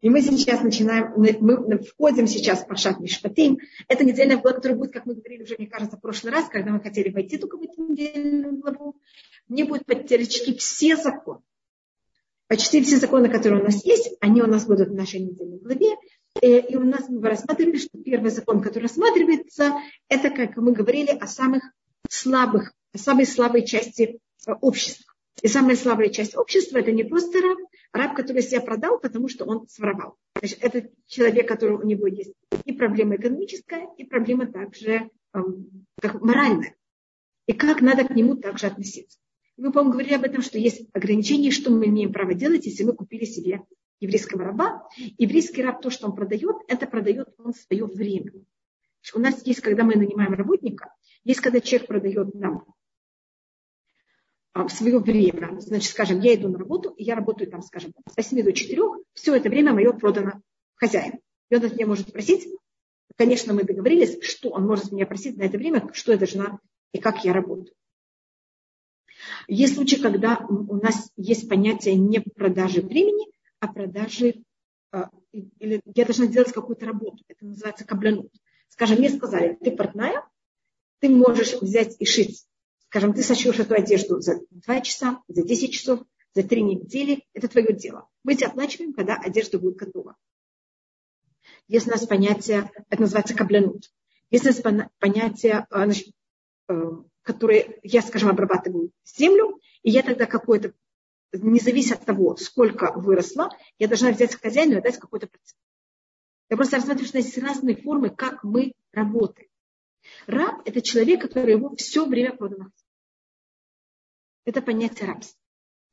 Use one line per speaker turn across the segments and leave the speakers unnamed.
И мы сейчас начинаем, мы входим сейчас в Пашат Мишпатим. Это недельная глава, которая будет, как мы говорили уже, мне кажется, в прошлый раз, когда мы хотели войти только в эту недельную главу. Мне будут подтягивать все законы. Почти все законы, которые у нас есть, они у нас будут в нашей недельной главе. Э, и у нас мы рассматривали, что первый закон, который рассматривается, это, как мы говорили, о самых слабых, о самой слабой части э, общества. И самая слабая часть общества – это не просто раб, раб, который себя продал, потому что он своровал. Значит, это человек, который у него есть и проблема экономическая, и проблема также эм, как моральная. И как надо к нему также относиться. Мы, по-моему, говорили об этом, что есть ограничения, что мы имеем право делать, если мы купили себе еврейского раба. Еврейский раб, то, что он продает, это продает он свое время. У нас есть, когда мы нанимаем работника, есть, когда человек продает нам в свое время. Значит, скажем, я иду на работу, и я работаю там, скажем, с 8 до 4, все это время мое продано хозяин. И он от меня может спросить, конечно, мы договорились, что он может меня просить на это время, что я должна и как я работаю. Есть случаи, когда у нас есть понятие не продажи времени, а продажи, а, или я должна делать какую-то работу. Это называется каблянут. Скажем, мне сказали, ты портная, ты можешь взять и шить Скажем, ты сошьешь эту одежду за 2 часа, за 10 часов, за 3 недели. Это твое дело. Мы тебе оплачиваем, когда одежда будет готова. Есть у нас понятие, это называется каблянут. Есть у нас понятие, а, э, которое я, скажем, обрабатываю землю, и я тогда какое-то, не зависит от того, сколько выросло, я должна взять хозяину и отдать какой-то процент. Я просто рассматриваю, что есть разные формы, как мы работаем. Раб – это человек, который его все время продано. Это понятие рабства.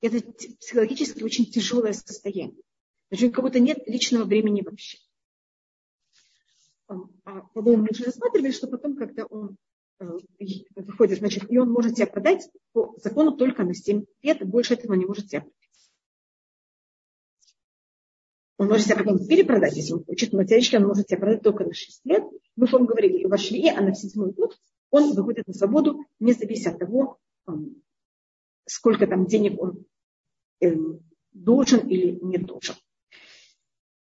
Это психологически очень тяжелое состояние. Значит, как будто нет личного времени вообще. А, по-моему, мы уже рассматривали, что потом, когда он э, выходит, значит, и он может себя продать по закону только на 7 лет, больше этого не может продать. Он может себя потом перепродать, если он хочет, но теоретически он может себя продать только на 6 лет. Мы вам говорили, в швее, а на седьмой год он выходит на свободу, не зависит от того, сколько там денег он эм, должен или не должен.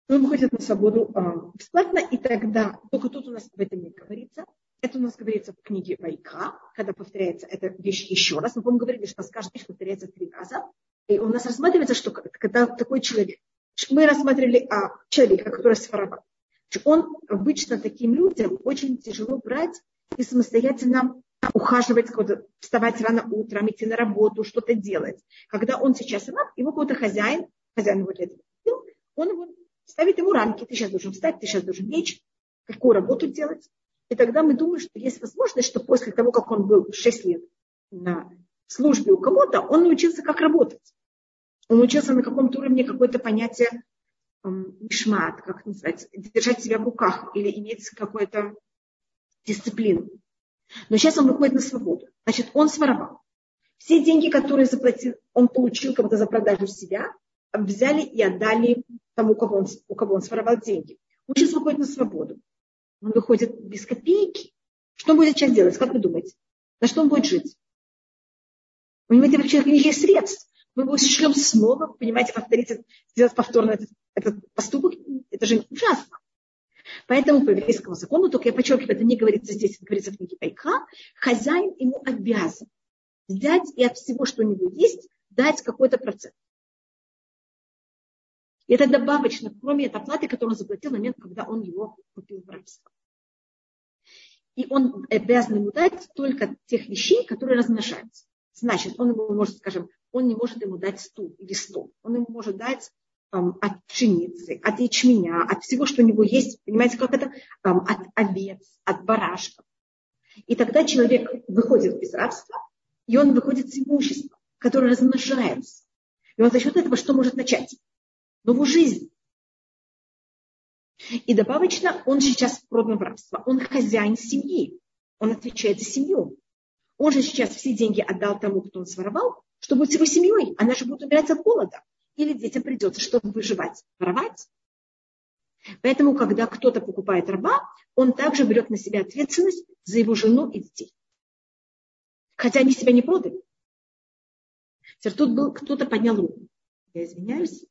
Он выходит на свободу э, бесплатно, и тогда, только тут у нас об этом не говорится, это у нас говорится в книге Вайка, когда повторяется эта вещь еще раз. Мы, по говорили, что каждая вещь повторяется три раза. И у нас рассматривается, что когда такой человек, мы рассматривали а, человека, который своровал. Он обычно таким людям очень тяжело брать и самостоятельно ухаживать, вставать рано утром, идти на работу, что-то делать. Когда он сейчас раб, его какой-то хозяин, хозяин его для этого, он его ставит ему рамки. Ты сейчас должен встать, ты сейчас должен лечь, какую работу делать. И тогда мы думаем, что есть возможность, что после того, как он был 6 лет на службе у кого-то, он научился, как работать. Он учился на каком-то уровне какое-то понятие мишмат, как называется, держать себя в руках или иметь какую-то дисциплину. Но сейчас он выходит на свободу. Значит, он своровал. Все деньги, которые заплатил, он получил кого-то за продажу себя, взяли и отдали тому, у кого он, у кого он своровал деньги. Он сейчас выходит на свободу. Он выходит без копейки. Что он будет сейчас делать? Как вы думаете? На что он будет жить? У него вообще не есть средств. Мы его шлем снова, понимаете, повторить, сделать повторно этот, этот поступок. Это же ужасно. Поэтому по еврейскому закону, только я подчеркиваю, это не говорится здесь, это говорится в книге Пайка, хозяин ему обязан взять и от всего, что у него есть, дать какой-то процент. И это добавочно, кроме этой оплаты, которую он заплатил в момент, когда он его купил в рабство. И он обязан ему дать только тех вещей, которые размножаются. Значит, он ему может, скажем, он не может ему дать стул или стол. Он ему может дать от пшеницы, от ячменя, от всего, что у него есть, понимаете, как это, от овец, от барашков. И тогда человек выходит из рабства, и он выходит с имуществом, которое размножается. И он за счет этого что может начать? Новую жизнь. И добавочно, он сейчас продан в рабство. Он хозяин семьи. Он отвечает за семью. Он же сейчас все деньги отдал тому, кто он своровал, чтобы быть его семьей. Она же будет умирать от голода или детям придется что-то выживать, воровать. Поэтому, когда кто-то покупает раба, он также берет на себя ответственность за его жену и детей. Хотя они себя не продали. Теперь тут был, кто-то поднял руку. Я извиняюсь.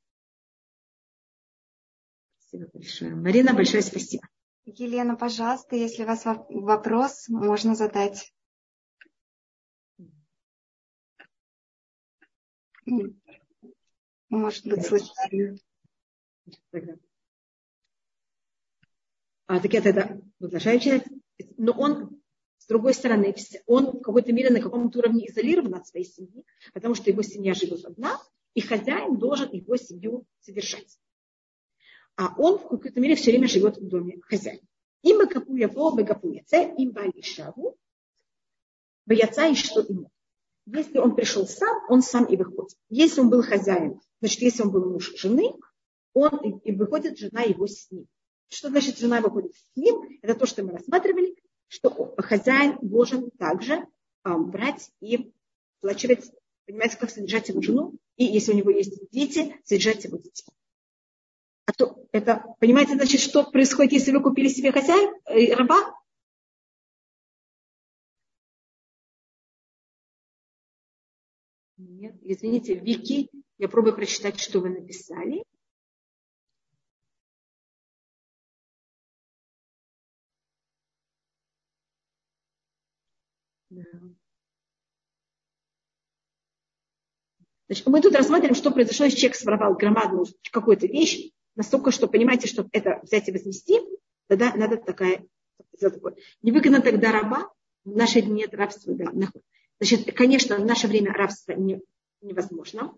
Спасибо большое. Марина, большое спасибо.
Елена, пожалуйста, если у вас вопрос, можно задать. Может быть, случайно.
А, так я тогда продолжаю читать. Но он, с другой стороны, он в какой-то мере на каком-то уровне изолирован от своей семьи, потому что его семья живет одна, и хозяин должен его семью содержать. А он в какой-то мере все время живет в доме хозяина. Им бакапуя по бакапуя це, им балишаву, бояца и что ему. Если он пришел сам, он сам и выходит. Если он был хозяин, значит, если он был муж жены, он и выходит жена его с ним. Что значит жена выходит с ним? Это то, что мы рассматривали, что хозяин должен также брать и оплачивать, понимаете, как содержать его жену, и если у него есть дети, содержать его детей. А то это, понимаете, значит, что происходит, если вы купили себе хозяин, э, раба? Извините, Вики, я пробую прочитать, что вы написали. Значит, мы тут рассматриваем, что произошло, если человек своровал громадную какую-то вещь, настолько, что понимаете, что это взять и вознести, тогда надо такая, такое. Невыгодно тогда раба, в наши дни нет рабства. Да, Значит, конечно, в наше время рабство не, невозможно.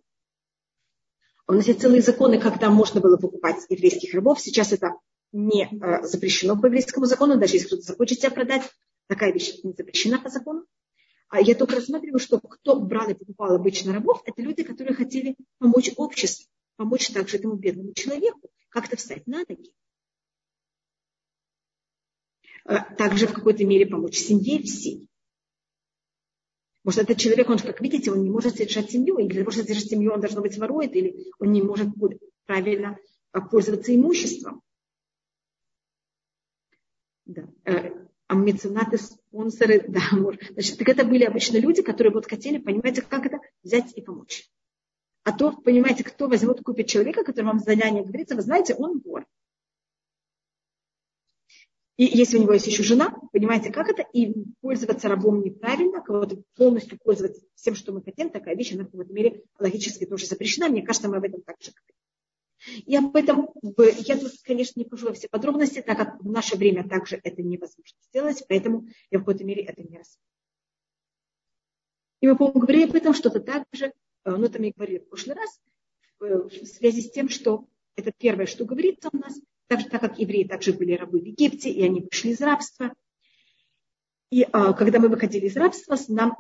У нас есть целые законы, когда можно было покупать еврейских рабов. Сейчас это не э, запрещено по еврейскому закону. Даже если кто-то захочет себя продать, такая вещь не запрещена по закону. А я только рассматриваю, что кто брал и покупал обычно рабов, это люди, которые хотели помочь обществу, помочь также этому бедному человеку, как-то встать на ноги. А также в какой-то мере помочь семье всей. Может, этот человек, он, как видите, он не может содержать семью, и для того, чтобы содержать семью, он должно быть ворует, или он не может правильно пользоваться имуществом. Да. Э, а меценаты, спонсоры, да, может. Значит, так это были обычно люди, которые вот хотели, понимаете, как это взять и помочь. А то, понимаете, кто возьмет, купит человека, который вам задание говорится, вы знаете, он вор. И если у него есть еще жена, понимаете, как это, и пользоваться рабом неправильно, кого-то полностью пользоваться всем, что мы хотим, такая вещь, она в какой-то мере логически тоже запрещена. Мне кажется, мы об этом также говорим. И об этом я тут, конечно, не покажу все подробности, так как в наше время также это невозможно сделать, поэтому я в какой-то мере это не рассматриваю. И мы, по-моему, говорили об этом что-то так же, э, ну, это мы говорили в прошлый раз, в связи с тем, что это первое, что говорится у нас, так, так как евреи также были рабы в Египте, и они вышли из рабства. И а, когда мы выходили из рабства, нам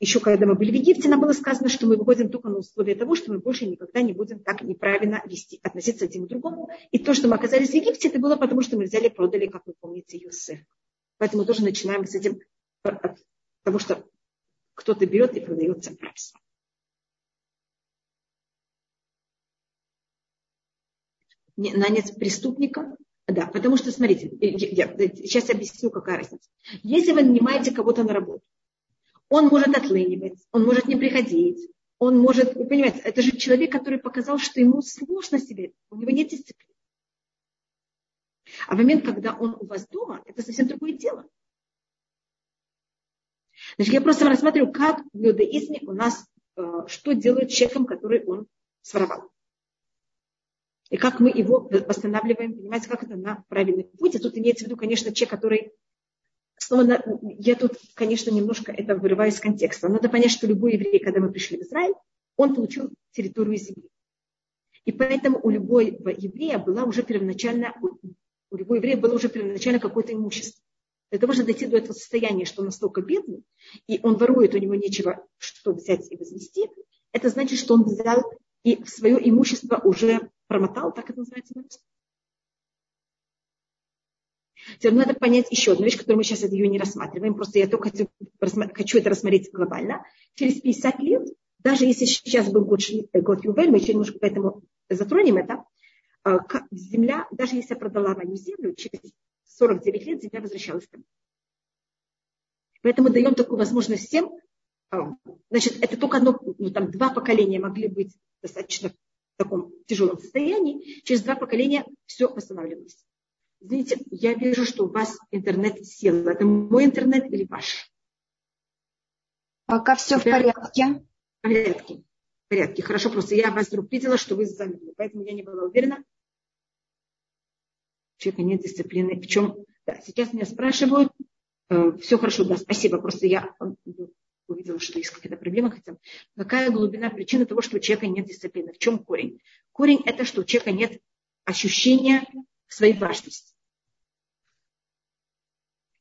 еще когда мы были в Египте, нам было сказано, что мы выходим только на условие того, что мы больше никогда не будем так неправильно вести, относиться один к другому. И то, что мы оказались в Египте, это было потому, что мы взяли продали, как вы помните, Юсеф. Поэтому тоже начинаем с этим, от того, что кто-то берет и продается в рабство. Нанять преступника, да, потому что, смотрите, я, я, сейчас объясню, какая разница. Если вы нанимаете кого-то на работу, он может отлынивать, он может не приходить, он может, вы понимаете, это же человек, который показал, что ему сложно себе, у него нет дисциплины. А в момент, когда он у вас дома, это совсем другое дело. Значит, я просто рассматриваю, как в иудаизме у нас, э, что делает человеком, который он своровал. И как мы его восстанавливаем, понимаете, как это на правильный путь. И тут имеется в виду, конечно, человек, который снова я тут, конечно, немножко это вырываю из контекста. Надо понять, что любой еврей, когда мы пришли в Израиль, он получил территорию земли. И поэтому у любого еврея была уже первоначально, у любого еврея было уже первоначально какое-то имущество. Для того, чтобы дойти до этого состояния, что он настолько бедный, и он ворует, у него нечего что взять и вознести, это значит, что он взял и свое имущество уже промотал, так это называется на русском. Теперь надо понять еще одну вещь, которую мы сейчас ее не рассматриваем. Просто я только хочу, хочу это рассмотреть глобально. Через 50 лет, даже если сейчас был год, год Ювель, мы еще немножко поэтому затронем это, а, земля, даже если я продала мою землю, через 49 лет земля возвращалась ко мне. Поэтому даем такую возможность всем. А, значит, это только одно, ну, там два поколения могли быть достаточно в таком тяжелом состоянии, через два поколения все восстанавливалось. Извините, я вижу, что у вас интернет сел. Это мой интернет или ваш?
Пока все в порядке.
В порядке. В порядке. Хорошо, просто я вас вдруг видела, что вы замерли. Поэтому я не была уверена. У человека нет дисциплины. В чем? Да, сейчас меня спрашивают. Э, все хорошо, да, спасибо. Просто я увидела, что есть какая-то проблема. Хотя, какая глубина причины того, что у человека нет дисциплины? В чем корень? Корень – это, что у человека нет ощущения своей важности.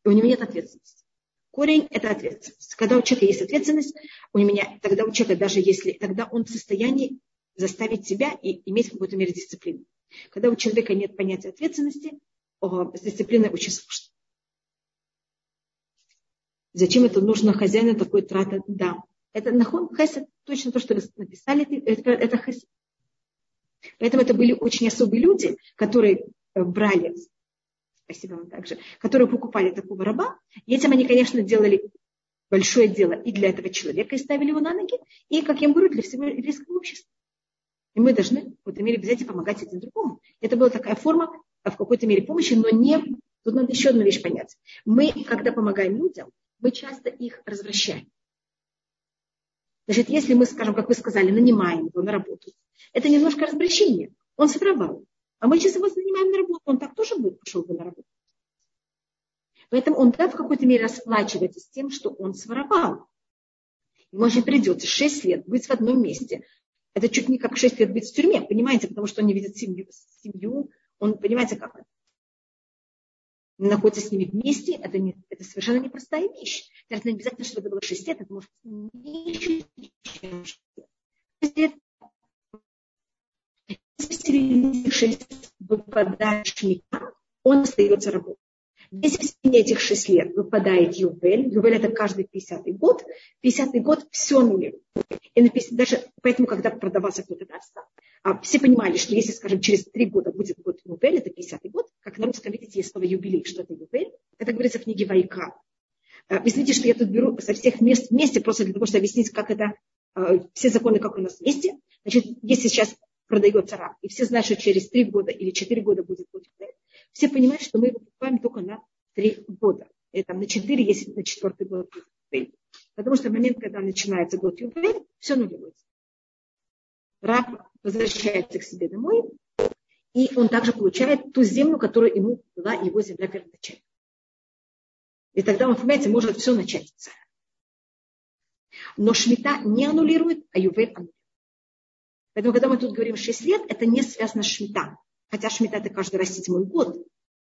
И у него нет ответственности. Корень – это ответственность. Когда у человека есть ответственность, у меня, тогда у человека даже если, тогда он в состоянии заставить себя и иметь в какой-то мере дисциплину. Когда у человека нет понятия ответственности, с дисциплиной очень сложно. Зачем это нужно хозяину такой трата? Да. Это нахон хесед, точно то, что вы написали, это, это хесед. Поэтому это были очень особые люди, которые э, брали, спасибо вам также, которые покупали такого раба. И этим они, конечно, делали большое дело и для этого человека, и ставили его на ноги, и, как я говорю, для всего еврейского общества. И мы должны в какой-то мере взять и помогать один другому. Это была такая форма а, в какой-то мере помощи, но не... Тут надо еще одну вещь понять. Мы, когда помогаем людям, мы часто их развращаем. Значит, если мы, скажем, как вы сказали, нанимаем его на работу, это немножко развращение. Он своровал. А мы сейчас его нанимаем на работу, он так тоже будет пошел бы на работу. Поэтому он да, в какой-то мере расплачивается с тем, что он своровал. Ему же придется 6 лет быть в одном месте. Это чуть не как 6 лет быть в тюрьме, понимаете, потому что он не видит семью, семью он, понимаете, как это? Находится с ними вместе, это, не, это совершенно непростая вещь. Это не обязательно, чтобы это было 6 лет, это может быть меньше, чем 6 лет. Если 6 выпадает шмика, он остается работать. Если в течение этих 6 лет выпадает юбель, юбель это каждый 50-й год, 50-й год все нули. И написано, даже поэтому, когда продавался кто-то а все понимали, что если, скажем, через 3 года будет год юбель, это 50-й год, как на русском, видите, есть слово юбилей, что это юбель, это говорится в книге Вайка. А, вы знаете, что я тут беру со всех мест вместе, просто для того, чтобы объяснить, как это, а, все законы, как у нас вместе. Значит, если сейчас продается раб, и все знают, что через 3 года или 4 года будет год юбель, все понимают, что мы его покупаем только на три года. И там на четыре, если на четвертый год. Потому что в момент, когда начинается год юбилей, все нулируется. Раб возвращается к себе домой, и он также получает ту землю, которую ему была его земля первоначально. И тогда он, понимаете, может все начать. Но шмита не аннулирует, а ювель аннулирует. Поэтому, когда мы тут говорим 6 лет, это не связано с шмита. Хотя шмита это каждый раз седьмой год.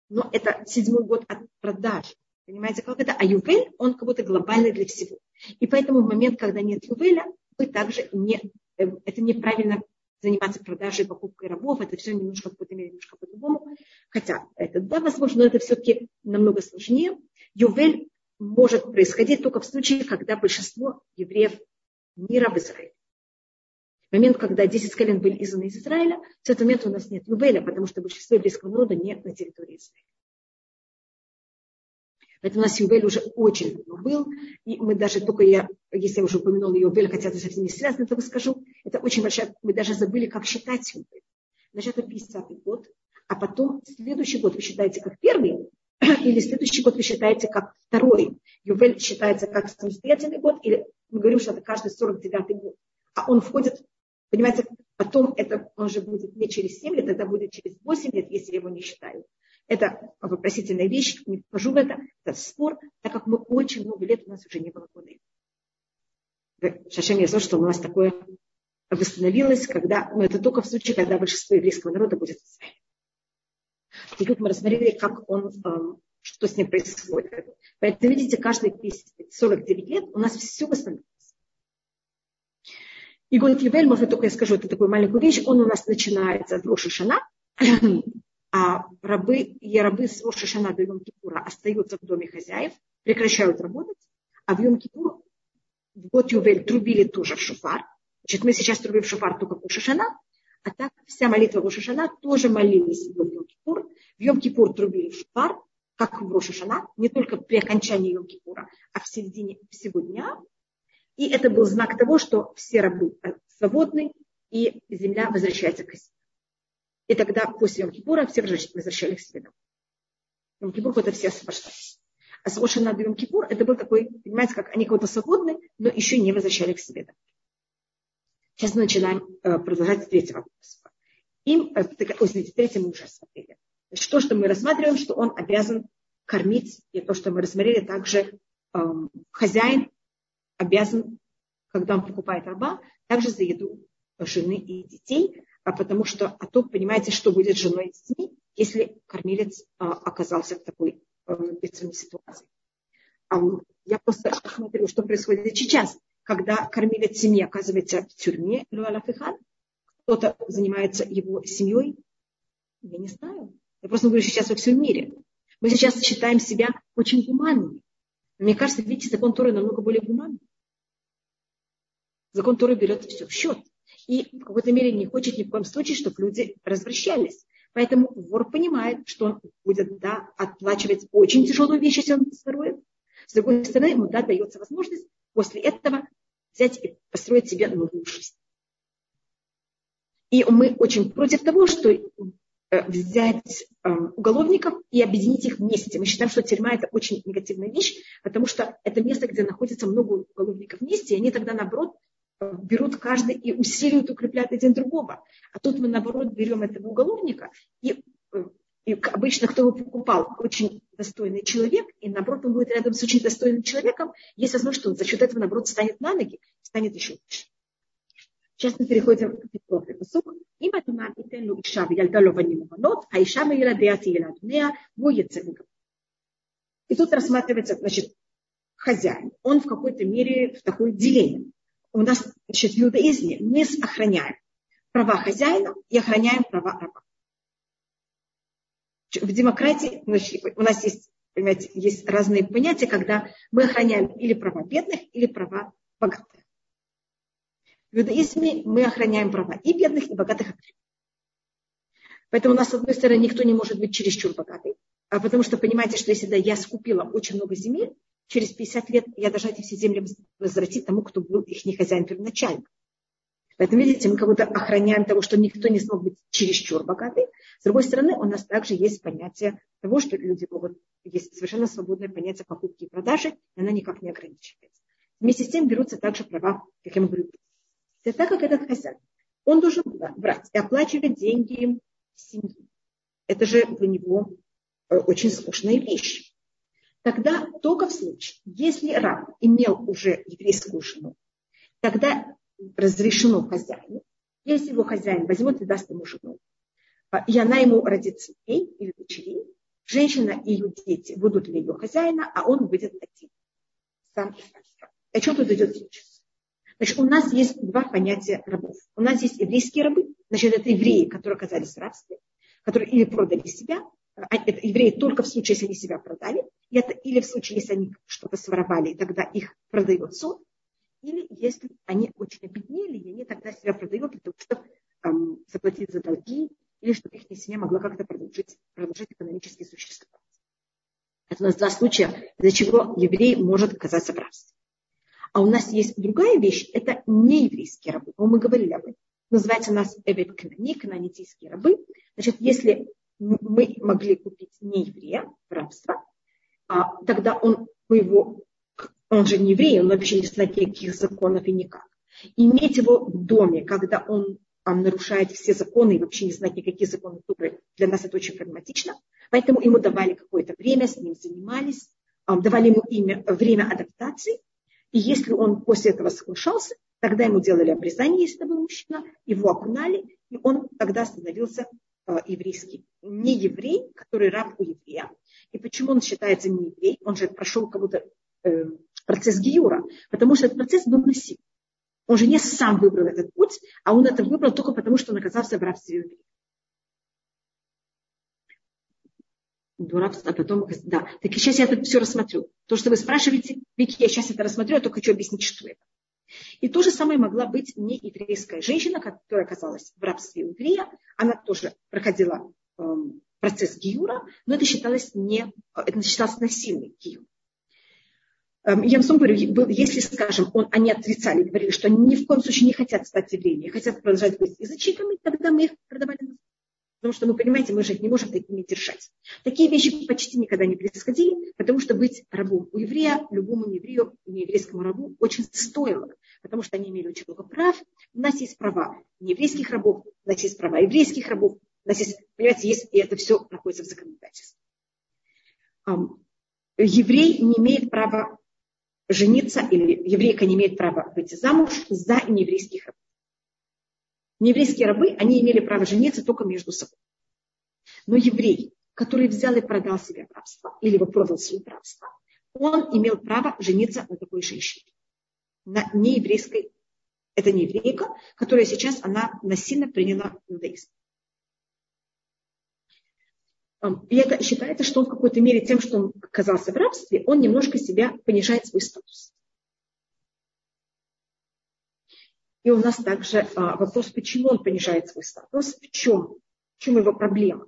Но это седьмой год от продаж. Понимаете, как это? А ювель, он как будто глобальный для всего. И поэтому в момент, когда нет ювеля, вы также не, э, это неправильно заниматься продажей, покупкой рабов. Это все немножко в какой-то мере немножко по-другому. Хотя это, да, возможно, но это все-таки намного сложнее. Ювель может происходить только в случае, когда большинство евреев мира в Израиле момент, когда 10 колен были изгнаны из Израиля, в этот момент у нас нет Юбеля, потому что большинство еврейского народа нет на территории Израиля. Поэтому у нас Юбель уже очень давно был. И мы даже только я, если я уже упомянула Юбель, хотя это совсем не связано, то скажу, это очень большая, мы даже забыли, как считать Юбель. Значит, это 50-й год, а потом следующий год вы считаете как первый, или следующий год вы считаете как второй. Юбель считается как самостоятельный год, или мы говорим, что это каждый 49-й год. А он входит Понимаете, потом это уже будет не через 7 лет, это будет через 8 лет, если его не считаю. Это вопросительная вещь, не вхожу в это, это спор, так как мы очень много лет у нас уже не было воды. Шашем я что у нас такое восстановилось, когда, но это только в случае, когда большинство еврейского народа будет в Израиле. И тут мы рассмотрели, как он, эм, что с ним происходит. Поэтому, видите, каждые 49 лет у нас все восстановилось. И год Ювель, может, только я скажу это такую маленькую вещь, он у нас начинается с Рошишана, а рабы и рабы с Рошишана до Йом-Кипура остаются в доме хозяев, прекращают работать, а в Йом-Кипур в год Ювель трубили тоже в шуфар. Значит, мы сейчас трубим в шуфар только в Рошишана, а так вся молитва Рошишана тоже молились в Йом-Кипур. В Йом-Кипур трубили в шуфар, как в Рошишана, не только при окончании Йом-Кипура, а в середине всего дня, и это был знак того, что все рабы свободны, и земля возвращается к себе. И тогда после Йом-Кипура все возвращались к себе домой. Йом-Кипур это все освобождались. А с Ошана до Йом-Кипур это был такой, понимаете, как они кого-то свободны, но еще не возвращали к себе домой. Сейчас мы начинаем э, продолжать с третьего вопроса. Им, э, ой, смотрите, третий мы уже смотрели. Значит, то, что мы рассматриваем, что он обязан кормить, и то, что мы рассмотрели, также э, хозяин обязан, когда он покупает раба, также за еду жены и детей, а потому что, а то понимаете, что будет с женой и детьми, если кормилец а, оказался в такой а, бедственной ситуации. А, я просто смотрю, что происходит сейчас, когда кормилец семьи оказывается в тюрьме, кто-то занимается его семьей, я не знаю. Я просто говорю сейчас во всем мире. Мы сейчас считаем себя очень гуманными. Мне кажется, видите, закон Торы намного более гуманный. Закон Торы берет все в счет и в какой-то мере не хочет ни в коем случае, чтобы люди развращались. Поэтому вор понимает, что он будет да, отплачивать очень тяжелую вещь, если он сворует. С другой стороны, ему да, дается возможность после этого взять и построить себе новую жизнь. И мы очень против того, что э, взять э, уголовников и объединить их вместе. Мы считаем, что тюрьма это очень негативная вещь, потому что это место, где находится много уголовников вместе, и они тогда, наоборот, берут каждый и усиливают, укрепляют один другого. А тут мы, наоборот, берем этого уголовника и, э, и обычно кто его покупал, очень достойный человек, и наоборот, он будет рядом с очень достойным человеком, есть возможность, что он за счет этого, наоборот, станет на ноги, станет еще лучше. Сейчас мы переходим к Петровке посук. Им это мам и тен лукша в ялдалова не муханот, а иша мы еладеат и еладнеа, И тут рассматривается, значит, хозяин. Он в какой-то мере в такое деление у нас значит, в иудаизме мы охраняем права хозяина и охраняем права раба. В демократии значит, у нас есть, понимаете, есть разные понятия, когда мы охраняем или права бедных, или права богатых. В иудаизме мы охраняем права и бедных, и богатых Поэтому у нас, с одной стороны, никто не может быть чересчур богатый, а потому что понимаете, что если да, я скупила очень много земель, через 50 лет я должна эти все земли возвратить тому, кто был их не хозяин первоначально. Поэтому, видите, мы как будто охраняем того, что никто не смог быть чересчур богатый. С другой стороны, у нас также есть понятие того, что люди могут, есть совершенно свободное понятие покупки и продажи, и она никак не ограничивается. Вместе с тем берутся также права, как я говорю, это так как этот хозяин. Он должен брать и оплачивать деньги семьи. Это же для него э, очень сложная вещь. Тогда только в случае, если раб имел уже еврейскую жену, тогда разрешено хозяину, если его хозяин возьмет и даст ему жену, а, и она ему родит сыновей или дочерей, женщина и ее дети будут для ее хозяина, а он будет один. Сам и сам. О чем тут идет речь? Значит, у нас есть два понятия рабов. У нас есть еврейские рабы, значит, это евреи, которые оказались в рабстве, которые или продали себя, евреи только в случае, если они себя продали, или в случае, если они что-то своровали, и тогда их продает суд, или если они очень обеднели, и они тогда себя продают для того, чтобы эм, заплатить за долги, или чтобы их семья могла как-то продолжить, продолжить экономически существовать. Это у нас два случая, из-за чего еврей может оказаться в рабстве. А у нас есть другая вещь, это не еврейские рабы. Мы говорили об этом. Называется у нас эвет кнани, рабы. Значит, если мы могли купить не еврея в рабство, а тогда он, мы его, он же не еврей, он вообще не знает никаких законов и никак. Иметь его в доме, когда он, он нарушает все законы и вообще не знает никаких законов Торы, для нас это очень проблематично. Поэтому ему давали какое-то время, с ним занимались, давали ему имя, время адаптации. И если он после этого соглашался, тогда ему делали обрезание, если это был мужчина, его окунали, и он тогда становился еврейский, не еврей, который раб у еврея. И почему он считается не еврей? Он же прошел как будто э, процесс Гиюра, потому что этот процесс был насильный. Он же не сам выбрал этот путь, а он это выбрал только потому, что он оказался в рабстве еврея. До рабства, а потом, да. Так сейчас я это все рассмотрю. То, что вы спрашиваете, Вики, я сейчас это рассмотрю, я только хочу объяснить, что это. И то же самое могла быть не еврейская женщина, которая оказалась в рабстве у еврея. Она тоже проходила эм, процесс гиюра, но это считалось, не, это считалось насильный гиюр. эм, я вам говорю, если, скажем, он, они отрицали, говорили, что они ни в коем случае не хотят стать евреями, хотят продолжать быть язычниками, тогда мы их продавали на Потому что, вы понимаете, мы их не можем такими держать. Такие вещи почти никогда не происходили, потому что быть рабом у еврея, любому еврею, нееврейскому рабу очень стоило, потому что они имели очень много прав. У нас есть права нееврейских рабов, у нас есть права еврейских рабов, у нас есть, понимаете, есть, и это все находится в законодательстве. Еврей не имеет права жениться, или еврейка не имеет права выйти замуж за нееврейских рабов. Нееврейские рабы, они имели право жениться только между собой. Но еврей, который взял и продал себе рабство, или его продал свое рабство, он имел право жениться на такой женщине. На нееврейской, это не еврейка, которая сейчас, она насильно приняла иудаизм. И это считается, что он в какой-то мере тем, что он оказался в рабстве, он немножко себя понижает свой статус. И у нас также а, вопрос, почему он понижает свой статус, в чем, в чем его проблема.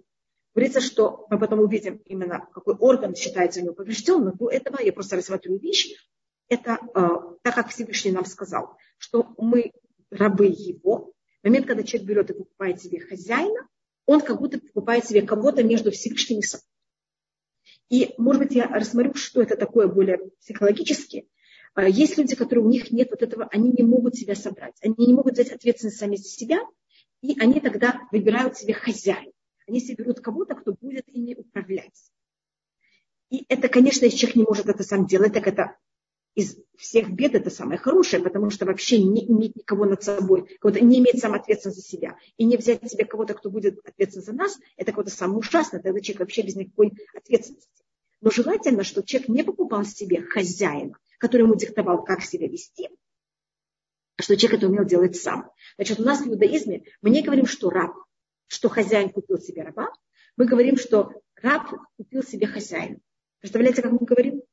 Говорится, что мы потом увидим именно, какой орган считается у него поврежден, но до этого я просто рассматриваю вещь. Это а, так, как Всевышний нам сказал, что мы рабы его. В момент, когда человек берет и покупает себе хозяина, он как будто покупает себе кого-то между Всевышним и собой. И, может быть, я рассмотрю, что это такое более психологически. А, есть люди, которые у них нет вот этого, они не могут себя собрать, они не могут взять ответственность сами за себя, и они тогда выбирают себе хозяина. Они себе берут кого-то, кто будет ими управлять. И это, конечно, если человек не может это сам делать, так это из всех бед это самое хорошее, потому что вообще не иметь никого над собой, кого-то не иметь сам ответственность за себя, и не взять себе кого-то, кто будет ответственен за нас, это кого-то самое ужасное, тогда человек вообще без никакой ответственности. Но желательно, чтобы человек не покупал себе хозяина, который ему диктовал, как себя вести, что человек это умел делать сам. Значит, у нас в иудаизме мы не говорим, что раб, что хозяин купил себе раба, мы говорим, что раб купил себе хозяина. Представляете, как мы говорим?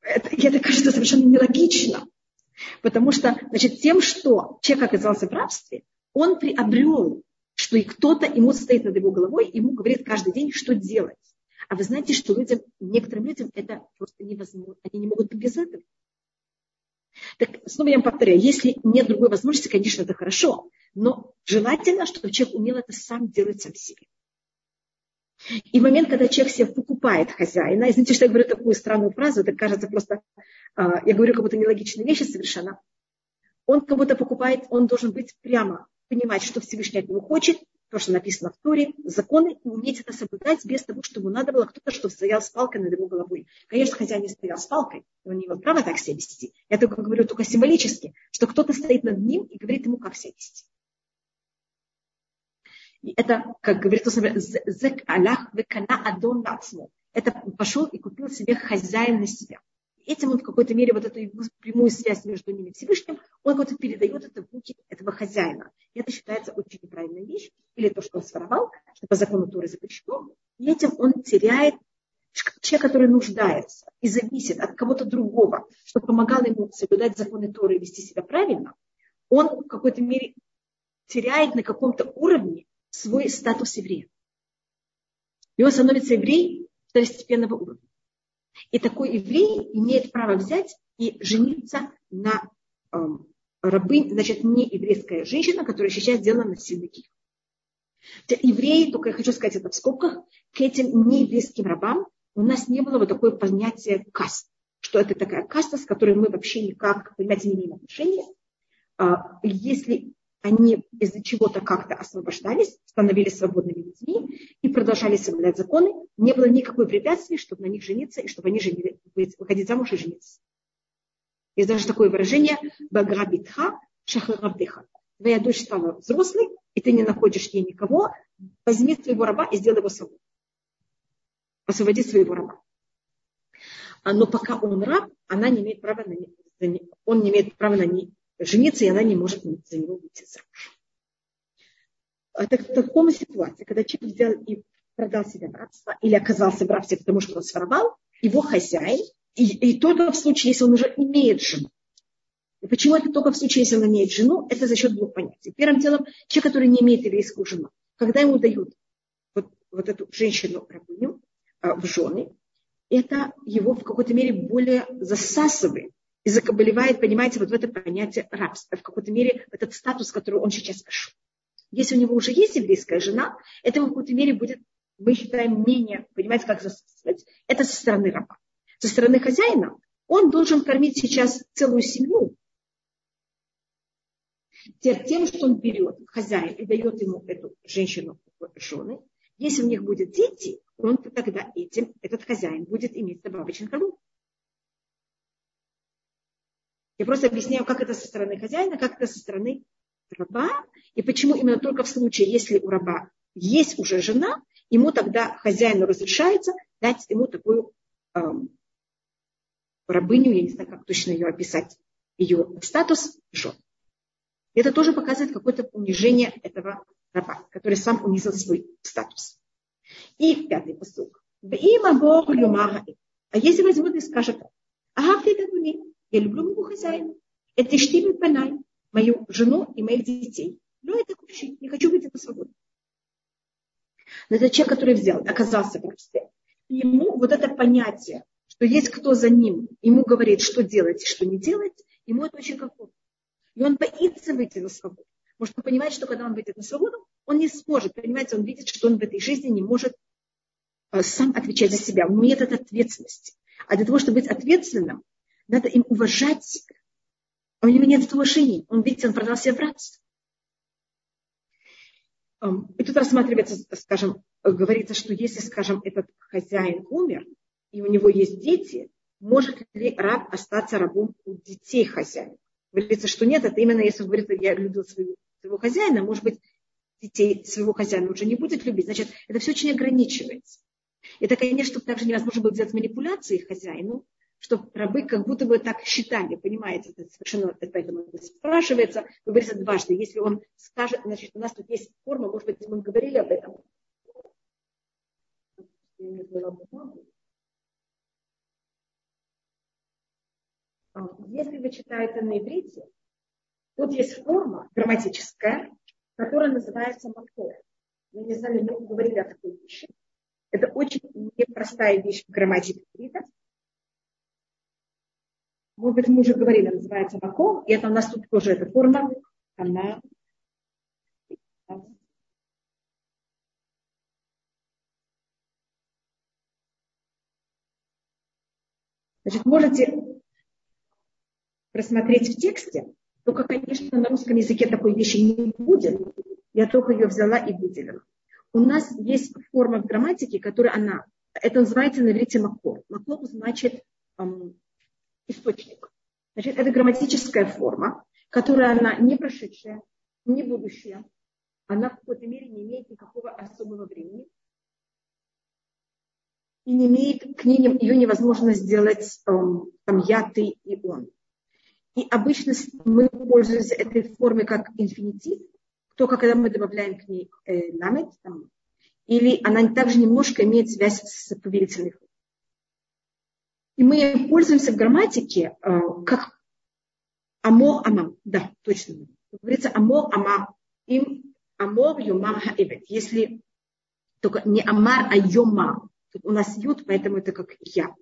Это, это кажется совершенно нелогично. Потому что, значит, тем, что человек оказался в рабстве, он приобрел, что и кто-то ему стоит над его головой, ему говорит каждый день, что делать. А вы знаете, что людям, некоторым людям это просто невозможно. Они не могут без этого. Так снова я вам повторяю, если нет другой возможности, конечно, это хорошо. Но желательно, чтобы человек умел это сам делать сам себе. И в момент, когда человек себе покупает хозяина, извините, что я говорю такую странную фразу, это кажется просто, а, я говорю как будто нелогичные вещи совершенно, он кого-то покупает, он должен быть прямо, понимать, что Всевышний от него хочет, то, что написано в Торе, законы, и уметь это соблюдать без того, чтобы надо было кто-то, что стоял с палкой над его головой. Конечно, хозяин не стоял с палкой, он не имел права так себя вести. Я только говорю только символически, что кто-то стоит над ним и говорит ему, как себя вести. И это, как говорится, зек Аллах векана адон Это пошел и купил себе хозяин на себя этим он в какой-то мере вот эту прямую связь между ними и Всевышним, он вот передает это в руки этого хозяина. И это считается очень неправильная вещь, или то, что он своровал, что по закону Туры запрещено. И этим он теряет человек, который нуждается и зависит от кого-то другого, что помогал ему соблюдать законы Торы и вести себя правильно, он в какой-то мере теряет на каком-то уровне свой статус еврея. И он становится еврей второстепенного уровня. И такой еврей имеет право взять и жениться на э, рабынь, значит, не еврейская женщина, которая сейчас сделана на силовики. Евреи, только я хочу сказать это в скобках, к этим нееврейским рабам у нас не было вот такое понятие каст, что это такая каста, с которой мы вообще никак, понимаете, не имеем отношения. А, если они из-за чего-то как-то освобождались, становились свободными людьми и продолжали соблюдать законы, не было никакой препятствий, чтобы на них жениться и чтобы они женили, выходить замуж и жениться. Есть даже такое выражение «баграбитха шахарабдыха». Твоя дочь стала взрослой, и ты не находишь ей никого, возьми своего раба и сделай его свободным. Освободи своего раба. А, но пока он раб, она не имеет права на, он не имеет права на жениться, и она не может за него выйти замуж. Это в таком ситуации, когда человек взял и продал себе в рабство, или оказался в рабстве, потому что он своровал, его хозяин, и, и только в случае, если он уже имеет жену. И почему это только в случае, если он имеет жену, это за счет двух понятий. Первым делом, человек, который не имеет еврейскую жену, когда ему дают вот, вот эту женщину-рабыню а, в жены, это его в какой-то мере более засасывает и закабалевает, понимаете, вот в это понятие рабства, в какой-то мере в этот статус, который он сейчас пошел. Если у него уже есть еврейская жена, это в какой-то мере будет, мы считаем, менее, понимаете, как засасывать. Это со стороны раба. Со стороны хозяина он должен кормить сейчас целую семью, тем, что он берет хозяин и дает ему эту женщину жены, если у них будут дети, он тогда этим, этот хозяин будет иметь добавочный продукт. Я просто объясняю, как это со стороны хозяина, как это со стороны раба, и почему именно только в случае, если у раба есть уже жена, ему тогда хозяину разрешается дать ему такую эм, рабыню, я не знаю, как точно ее описать, ее статус жен. Это тоже показывает какое-то унижение этого раба, который сам унизил свой статус. И пятый посыл. А если возьмут и скажут, ага, ты это я люблю моего хозяина. Это штиль панай, мою жену и моих детей. Но это кувши, не хочу выйти на свободу. Но это человек, который взял, оказался в рабстве. Ему вот это понятие, что есть кто за ним, ему говорит, что делать и что не делать, ему это очень комфортно. И он боится выйти на свободу. Может, он понимает, что когда он выйдет на свободу, он не сможет. Понимаете, он видит, что он в этой жизни не может э, сам отвечать за себя. Он имеет эту ответственность. А для того, чтобы быть ответственным, надо им уважать. А у него нет уважения. Он, видите, он продал себе братство. И тут рассматривается, скажем, говорится, что если, скажем, этот хозяин умер, и у него есть дети, может ли раб остаться рабом у детей хозяина? Говорится, что нет, это именно если он говорит, я любил своего, своего хозяина, может быть, детей своего хозяина уже не будет любить. Значит, это все очень ограничивается. Это, конечно, также невозможно было сделать манипуляции хозяину, что рабы как будто бы так считали, понимаете, это совершенно, поэтому это спрашивается, говорится дважды, если он скажет, значит, у нас тут есть форма, может быть, мы говорили об этом. А, если вы читаете на иврите, тут есть форма грамматическая, которая называется макор. Мы не знали, мы говорили о такой вещи. Это очень непростая вещь в грамматике иврита. Может быть, мы уже говорили, называется маком, и это у нас тут тоже эта форма, она Значит, можете просмотреть в тексте, только, конечно, на русском языке такой вещи не будет. Я только ее взяла и выделила. У нас есть форма в грамматике, которая она, это называется на иврите макор. Макор значит источник. Значит, это грамматическая форма, которая она не прошедшая, не будущая. Она в какой-то мере не имеет никакого особого времени. И не имеет к ней, ее невозможно сделать эм, там я, ты и он. И обычно мы пользуемся этой формой как инфинитив, только когда мы добавляем к ней э, намет, там, или она также немножко имеет связь с повелительной формой. И мы пользуемся в грамматике э, как амо ама. Да, точно. Говорится амо ама. Им амор юма хаэвет. Если только не амар, а йома. Тут у нас ют, поэтому это как я.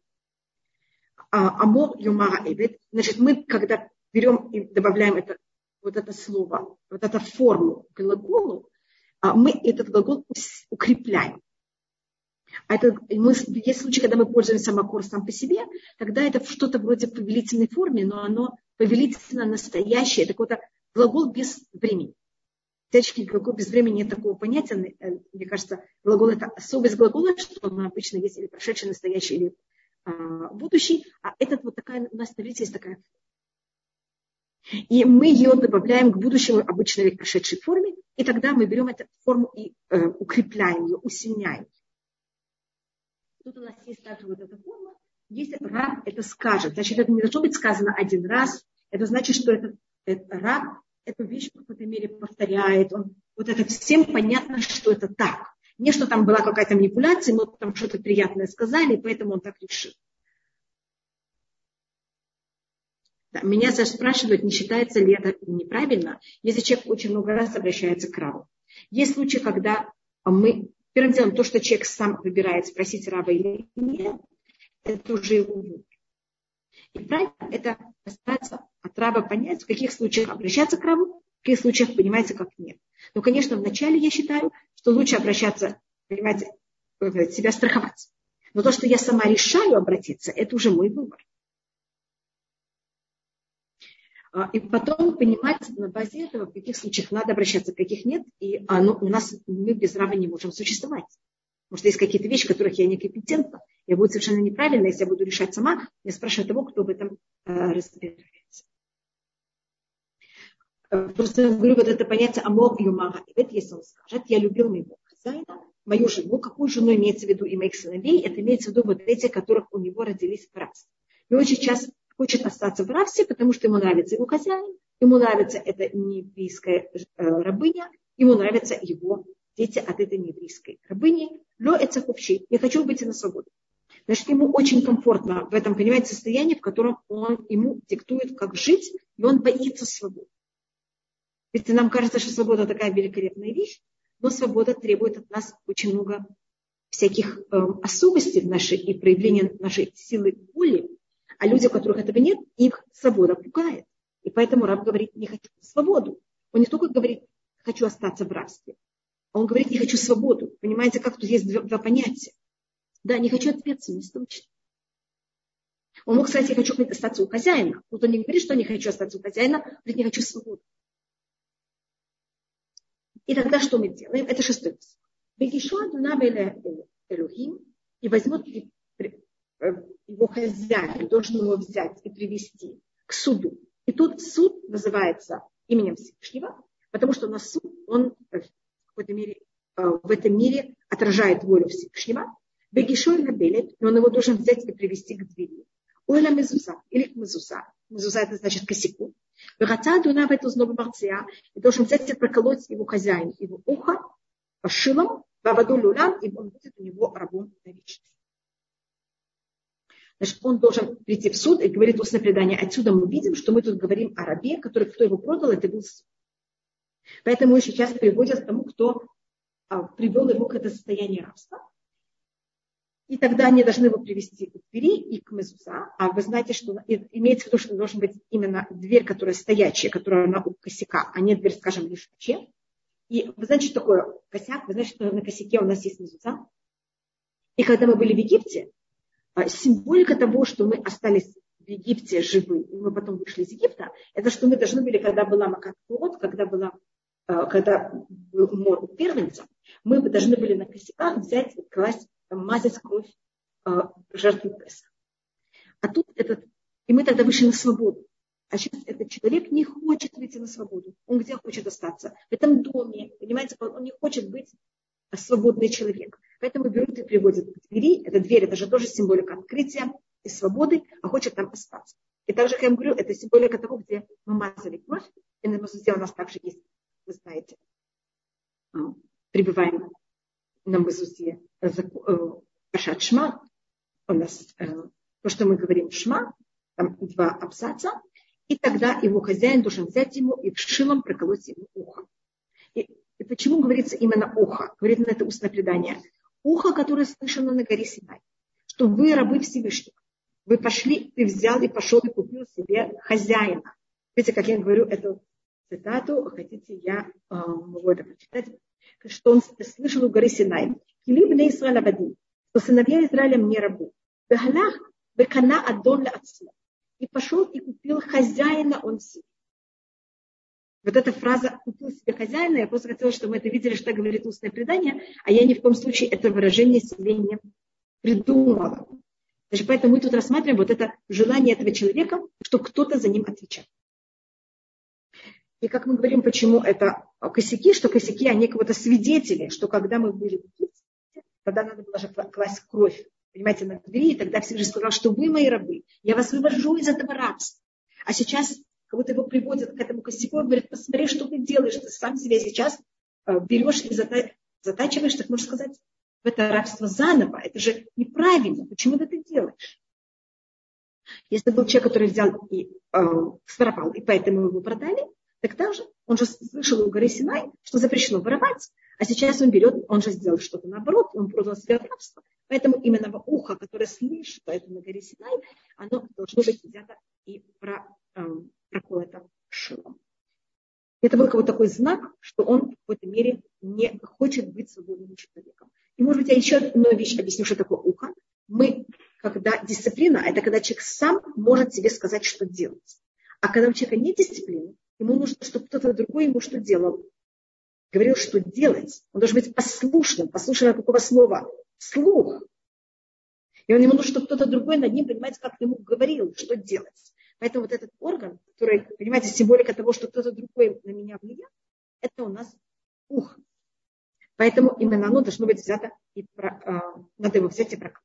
А, амор юмара эвет. Значит, мы, когда берем и добавляем это, вот это слово, вот эту форму к глаголу, а мы этот глагол укрепляем. А это, мы, есть случаи, когда мы пользуемся макор сам по себе, тогда это что-то вроде повелительной форме, но оно повелительно настоящее, это какой-то глагол без времени. Всяческий глагол без времени нет такого понятия. Э, мне кажется, глагол это особость глагола, что он обычно есть или прошедший, настоящий, или а, будущий, а этот вот такая, у нас на есть такая и мы ее добавляем к будущему обычной прошедшей форме, и тогда мы берем эту форму и э, укрепляем ее, усиляем. Тут у нас есть также вот эта форма. Если раб это скажет, значит, это не должно быть сказано один раз. Это значит, что этот, этот раб эту вещь в какой-то мере повторяет. Он, вот это всем понятно, что это так. Не что там была какая-то манипуляция, мы там что-то приятное сказали, поэтому он так решил. Меня спрашивают, не считается ли это неправильно, если человек очень много раз обращается к раву. Есть случаи, когда мы первым делом то, что человек сам выбирает, спросить рава или нет, это уже его выбор. И правильно это постараться от раба понять, в каких случаях обращаться к рабу, в каких случаях понимается, как нет. Но, конечно, вначале я считаю, что лучше обращаться, понимаете, себя страховать. Но то, что я сама решаю обратиться, это уже мой выбор. А, и потом понимать на базе этого, в каких случаях надо обращаться, в каких нет. И оно, у нас мы без рава не можем существовать. Потому что есть какие-то вещи, в которых я некомпетентна. Я буду совершенно неправильно, если я буду решать сама, я спрашиваю того, кто в этом э, разбирается. Э, просто говорю, вот это понятие амор юмара. И вот если он скажет, я любил моего хозяина, мою жену, какую жену имеется в виду и моих сыновей, это имеется в виду вот эти, которых у него родились в. И он сейчас хочет остаться в рабстве, потому что ему нравится его хозяин, ему нравится эта нееврейская э, рабыня, ему нравятся его дети от этой нееврейской рабыни. Ло это хупщи. Я хочу выйти на свободу. Значит, ему очень комфортно в этом, понимаете, состоянии, в котором он ему диктует, как жить, и он боится свободы. Ведь нам кажется, что свобода такая великолепная вещь, но свобода требует от нас очень много всяких э, особостей в нашей и проявления нашей силы воли, а люди, у которых этого нет, их свобода пугает. И поэтому раб говорит, не хочу свободу. Он не только говорит, хочу остаться в рабстве, а он говорит, не хочу свободу. Понимаете, как тут есть два, два понятия. Да, не хочу ответственность, точно. Он мог сказать, я хочу остаться у хозяина. Вот он не говорит, что не хочу остаться у хозяина, говорит, не хочу свободу. И тогда что мы делаем? Это шестой посыл. Бегишуа Дунабеля Элухим и возьмет Э, его хозяин должен его взять и привести к суду. И тут суд называется именем Всевышнего, потому что у нас суд, он в какой-то мере э, в этом мире отражает волю Всевышнего. Бегишой Набелет, и он его должен взять и привести к двери. Ойла мезуза, или к мезуза. Мезуза это значит косяку. Вегата дуна в эту знобу марция, и должен взять и проколоть его хозяин, его ухо, шилом, ваваду лулам, и он будет у него рабом на вечность. Значит, он должен прийти в суд и говорит устное предание. Отсюда мы видим, что мы тут говорим о рабе, который, кто его продал, это был суд. Поэтому его сейчас приводят к тому, кто а, привел его к этому состоянию рабства. И тогда они должны его привести к двери и к мезуза. А вы знаете, что имеется в виду, что должен быть именно дверь, которая стоячая, которая на у косяка, а не дверь, скажем, лишь вообще. И вы знаете, что такое косяк? Вы знаете, что на косяке у нас есть мезуза? И когда мы были в Египте, символика того, что мы остались в Египте живы, и мы потом вышли из Египта, это что мы должны были, когда была Макатплот, когда, была, а, когда был мор первенца, мы должны были на косяках взять, класть, мазать кровь а, жертвы Песа. А тут этот, и мы тогда вышли на свободу. А сейчас этот человек не хочет выйти на свободу. Он где хочет остаться? В этом доме. Понимаете, он не хочет быть свободный человек. Поэтому берут и приводят к двери. Эта дверь, это же тоже символика открытия и свободы, а хочет там остаться. И также, как я говорю, это символика того, где мы мазали кровь. И на Мазузе у нас также есть, вы знаете, а, прибываем на Мазузе Пашат э, Шма. У нас э, то, что мы говорим Шма, там два абзаца. И тогда его хозяин должен взять ему и шилом проколоть ему ухо. И и почему говорится именно ухо? Говорит на это устное предание. Ухо, которое слышано на горе Синай. Что вы рабы Всевышнего. Вы пошли, ты взял и пошел и купил себе хозяина. Видите, как я говорю эту цитату, хотите, я э, могу это прочитать, что он слышал у горы Синай. Килиб не Исраэль Авадим, что сыновья Израиля мне рабу. Бехалах бекана адон И пошел и купил хозяина он себе. Вот эта фраза «купил себе хозяина», я просто хотела, чтобы мы это видели, что говорит устное предание, а я ни в коем случае это выражение себе не придумала. Даже поэтому мы тут рассматриваем вот это желание этого человека, что кто-то за ним отвечает. И как мы говорим, почему это косяки, что косяки, они кого-то свидетели, что когда мы были в Египте, тогда надо было же класть кровь, понимаете, на двери, и тогда Всевышний сказал, что вы мои рабы, я вас вывожу из этого рабства. А сейчас как будто его приводят к этому косяку и говорят, посмотри, что ты делаешь, ты сам себя сейчас э, берешь и затачиваешь, так можно сказать, в это рабство заново. Это же неправильно. Почему ты это делаешь? Если был человек, который взял и э, своровал, и поэтому его продали, так также он же слышал у горы Синай, что запрещено воровать, а сейчас он берет, он же сделал что-то наоборот, он продал себя в рабство. Поэтому именно ухо, которое слышит, поэтому на горе Синай, оно должно быть взято и про, эм, проколото шилом. Это был какой-то такой знак, что он в какой-то мере не хочет быть свободным человеком. И, может быть, я еще одну вещь объясню, что такое ухо. Мы, когда дисциплина, это когда человек сам может себе сказать, что делать. А когда у человека нет дисциплины, ему нужно, чтобы кто-то другой ему что делал. Говорил, что делать. Он должен быть послушным. Послушным какого слова? Слух. И он ему нужно, чтобы кто-то другой над ним, понимаете, как ему говорил, что делать. Поэтому вот этот орган, который, понимаете, символика того, что кто-то другой на меня влияет, это у нас ух. Поэтому именно оно должно быть взято, и про, а, надо его взять и прокатать.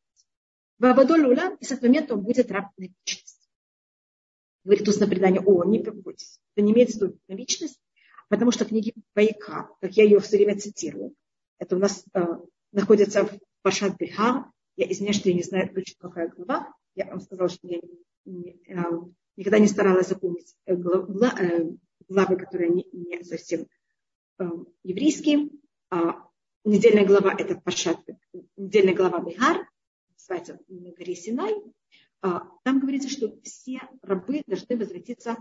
Вавадоль улам, и с этого момента он будет раб на вечность. Говорит устное предание, о, не побойтесь. Это не имеет в на вечность, потому что книги Пайка, как я ее все время цитирую, это у нас э, находится в Пашат Бихар. Я извиняюсь, что я не знаю точно какая глава. Я вам сказала, что я не, э, никогда не старалась запомнить э, главы, которые не, совсем э, еврейские. А недельная глава это Пашат, недельная глава Бихар, называется на горе Синай. А, там говорится, что все рабы должны возвратиться,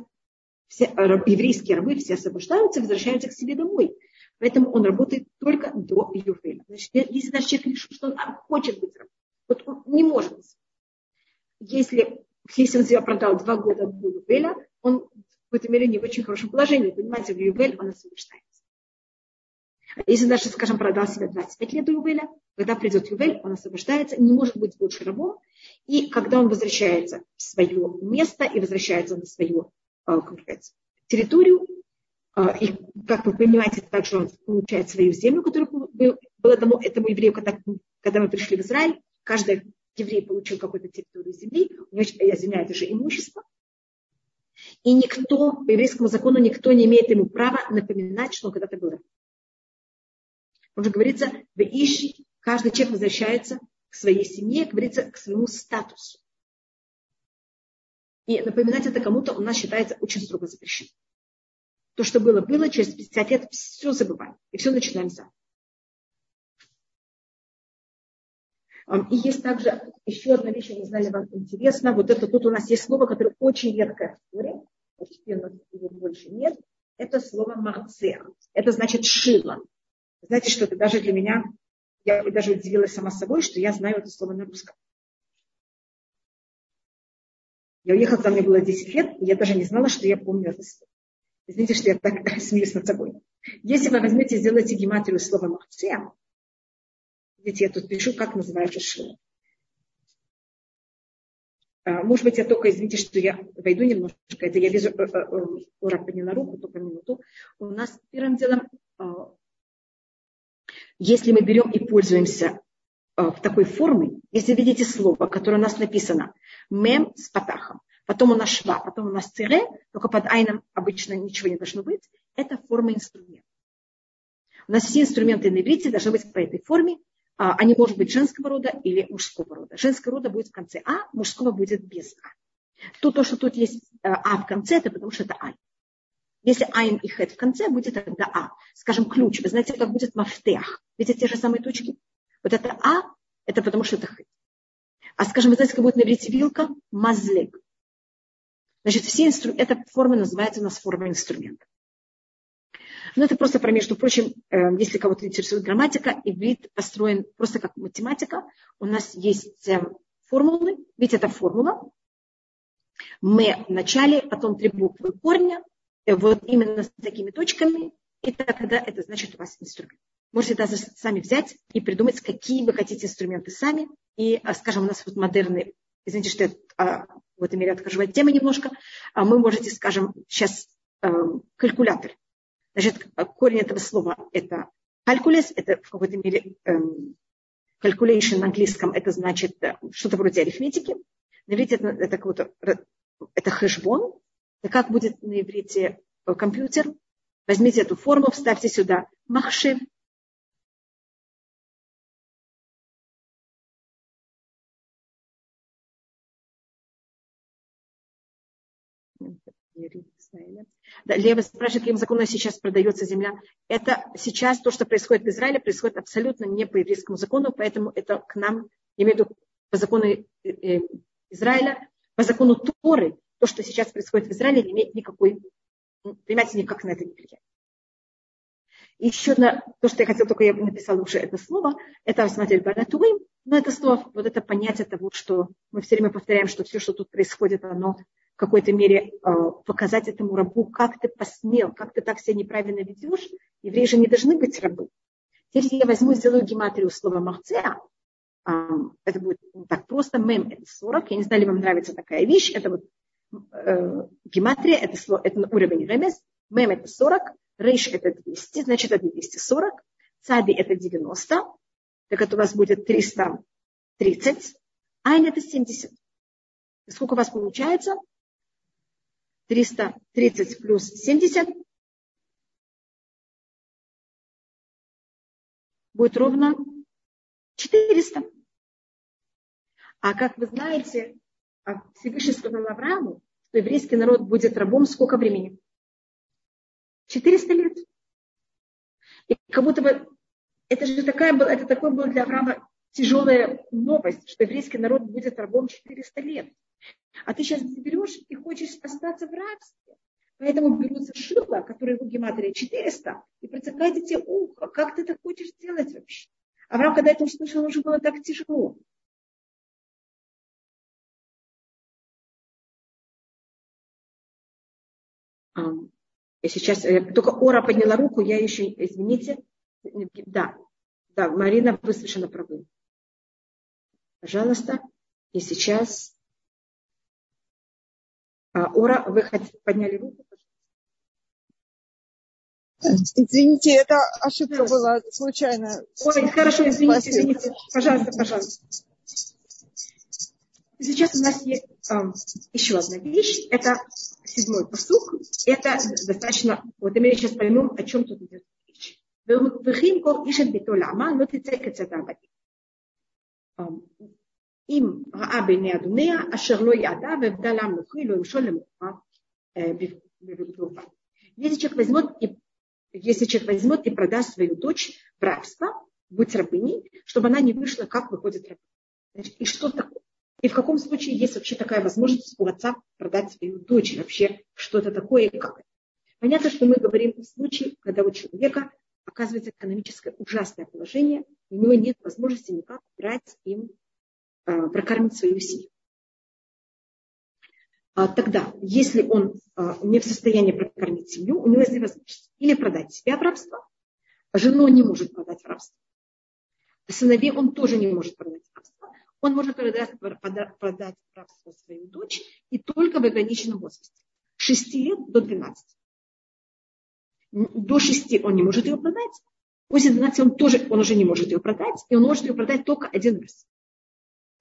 все еврейские рабы все освобождаются, возвращаются к себе домой. Поэтому он работает только до Ювеля. Значит, если даже человек решил, что он хочет быть рабом, вот он не может быть. Если если он себя продал два года до Ювеля, он в какой-то мере не в очень хорошем положении. Понимаете, в Ювель он освобождается. Если даже, скажем, продал себя 25 лет до Ювеля, когда придет Ювель, он освобождается, не может быть больше рабом. И когда он возвращается в свое место и возвращается на свою сказать, территорию, а, и, как вы понимаете, также он получает свою землю, которая была дано этому еврею, когда, когда мы пришли в Израиль. Каждая еврей получил какую-то территорию земли, у него земля это же имущество, и никто, по еврейскому закону, никто не имеет ему права напоминать, что он когда-то был. Он же говорится, в Иш, каждый человек возвращается к своей семье, говорится, к своему статусу. И напоминать это кому-то у нас считается очень строго запрещено. То, что было, было, через 50 лет все забываем. И все начинаем заново. И есть также еще одна вещь, я не знаю, вам интересно. Вот это тут у нас есть слово, которое очень редкое в Торе. Теперь у нас его больше нет. Это слово марцеа. Это значит шило. Знаете, что это даже для меня, я даже удивилась сама собой, что я знаю это слово на русском. Я уехала, когда мне было 10 лет, и я даже не знала, что я помню это слово. Извините, что я так смеюсь над собой. Если вы возьмете и сделаете гематрию слова «махцея», Видите, я тут пишу, как называется шила. А, может быть, я только, извините, что я войду немножко, это я вижу, э, э, ура подняла руку, только минуту. У нас первым делом, а, если мы берем и пользуемся а, в такой форме, если видите слово, которое у нас написано мем с патахом, потом у нас шва, потом у нас тире, только под айном обычно ничего не должно быть, это форма инструмента. У нас все инструменты на иврите должны быть по этой форме, они могут быть женского рода или мужского рода. Женского рода будет в конце А, мужского будет без А. То, то, что тут есть э, А в конце, это потому что это Ай. Если Айн и Хет в конце, будет тогда А. Скажем, ключ. Вы знаете, как будет мафтех? Ведь это те же самые точки. Вот это А, это потому что это Хет. А скажем, вы знаете, как будет на вилка? Мазлег. Значит, все инстру... эта форма называется у нас форма инструмента. Но это просто про между прочим, э, если кого-то интересует грамматика, иврит построен просто как математика. У нас есть э, формулы, ведь это формула. Мы в начале, потом три буквы корня, э, вот именно с такими точками, и тогда это значит у вас инструмент. Можете даже сами взять и придумать, какие вы хотите инструменты сами. И, скажем, у нас вот модерны, извините, что я а, в этом мире отхожу от темы немножко, а мы можете, скажем, сейчас калькулятор. Значит, корень этого слова это calculus, это в какой-то мере эм, calculation на английском, это значит э, что-то вроде арифметики. На иврите это, это, какой-то, это хэшбон. И как будет на иврите э, компьютер? Возьмите эту форму, вставьте сюда махшев. Лева спрашивает, каким законом сейчас продается земля. Это сейчас то, что происходит в Израиле, происходит абсолютно не по еврейскому закону, поэтому это к нам я имею в виду по закону э, э, Израиля, по закону Торы, то, что сейчас происходит в Израиле, не имеет никакой, понимаете, никак на это не влияет. Еще одно, то, что я хотела, только я написала уже это слово, это смотреть Баратуим, но это слово, вот это понятие того, что мы все время повторяем, что все, что тут происходит, оно какой-то мере э, показать этому рабу, как ты посмел, как ты так себя неправильно ведешь. Евреи же не должны быть рабы. Теперь я возьму, сделаю гематрию слова махцеа. Э, это будет так просто. Мем это 40. Я не знаю, ли вам нравится такая вещь. Это вот э, гематрия, это, слово, это уровень ремес. Мем это 40. Рейш это 200, значит это 240. Цади это 90. Так это у вас будет 330. Айн это 70. сколько у вас получается? 330 плюс 70 будет ровно 400. А как вы знаете, Всевышний сказал Аврааму, что еврейский народ будет рабом сколько времени? 400 лет. И как будто бы это же такая это такое было для Авраама тяжелая новость, что еврейский народ будет рабом 400 лет. А ты сейчас берешь и хочешь остаться в рабстве. Поэтому берутся шила, которые в гематрии 400, и протекает тебе ухо. Как ты это хочешь сделать вообще? Авраам, когда это услышал, уже было так тяжело. Я сейчас, э, только Ора подняла руку, я еще, извините, да, да, Марина, вы совершенно правы. Пожалуйста, и сейчас а, Ора, вы подняли руку?
Извините, это ошибка да. была случайно.
Ой, хорошо, извините, извините. Пожалуйста, пожалуйста. Сейчас у нас есть э, еще одна вещь. Это седьмой посук. Это достаточно... Вот мы сейчас поймем, о чем тут идет речь. אם ראה בעיני אדוניה, אשר לא ידע והבדל המלוכי, לא ימשול למוחה בבגדובה. Если человек возьмет и если человек возьмет и продаст свою дочь в рабство, быть рабыней, чтобы она не вышла, как выходит рабыня. И что такое? И в каком случае есть вообще такая возможность у отца продать свою дочь? Вообще, что это такое и как это? Понятно, что мы говорим в случае, когда у человека оказывается экономическое ужасное положение, у него нет возможности никак брать им, а, прокормить свою семью. А, тогда, если он а, не в состоянии прокормить семью, у него есть две возможности. Или продать себя в рабство, жену он не может продать в рабство. Сыновей он тоже не может продать в рабство он может продать, продать в рабство свою дочь и только в ограниченном возрасте. С 6 лет до 12. До 6 он не может ее продать. После 12 он, тоже, он уже не может ее продать. И он может ее продать только один раз.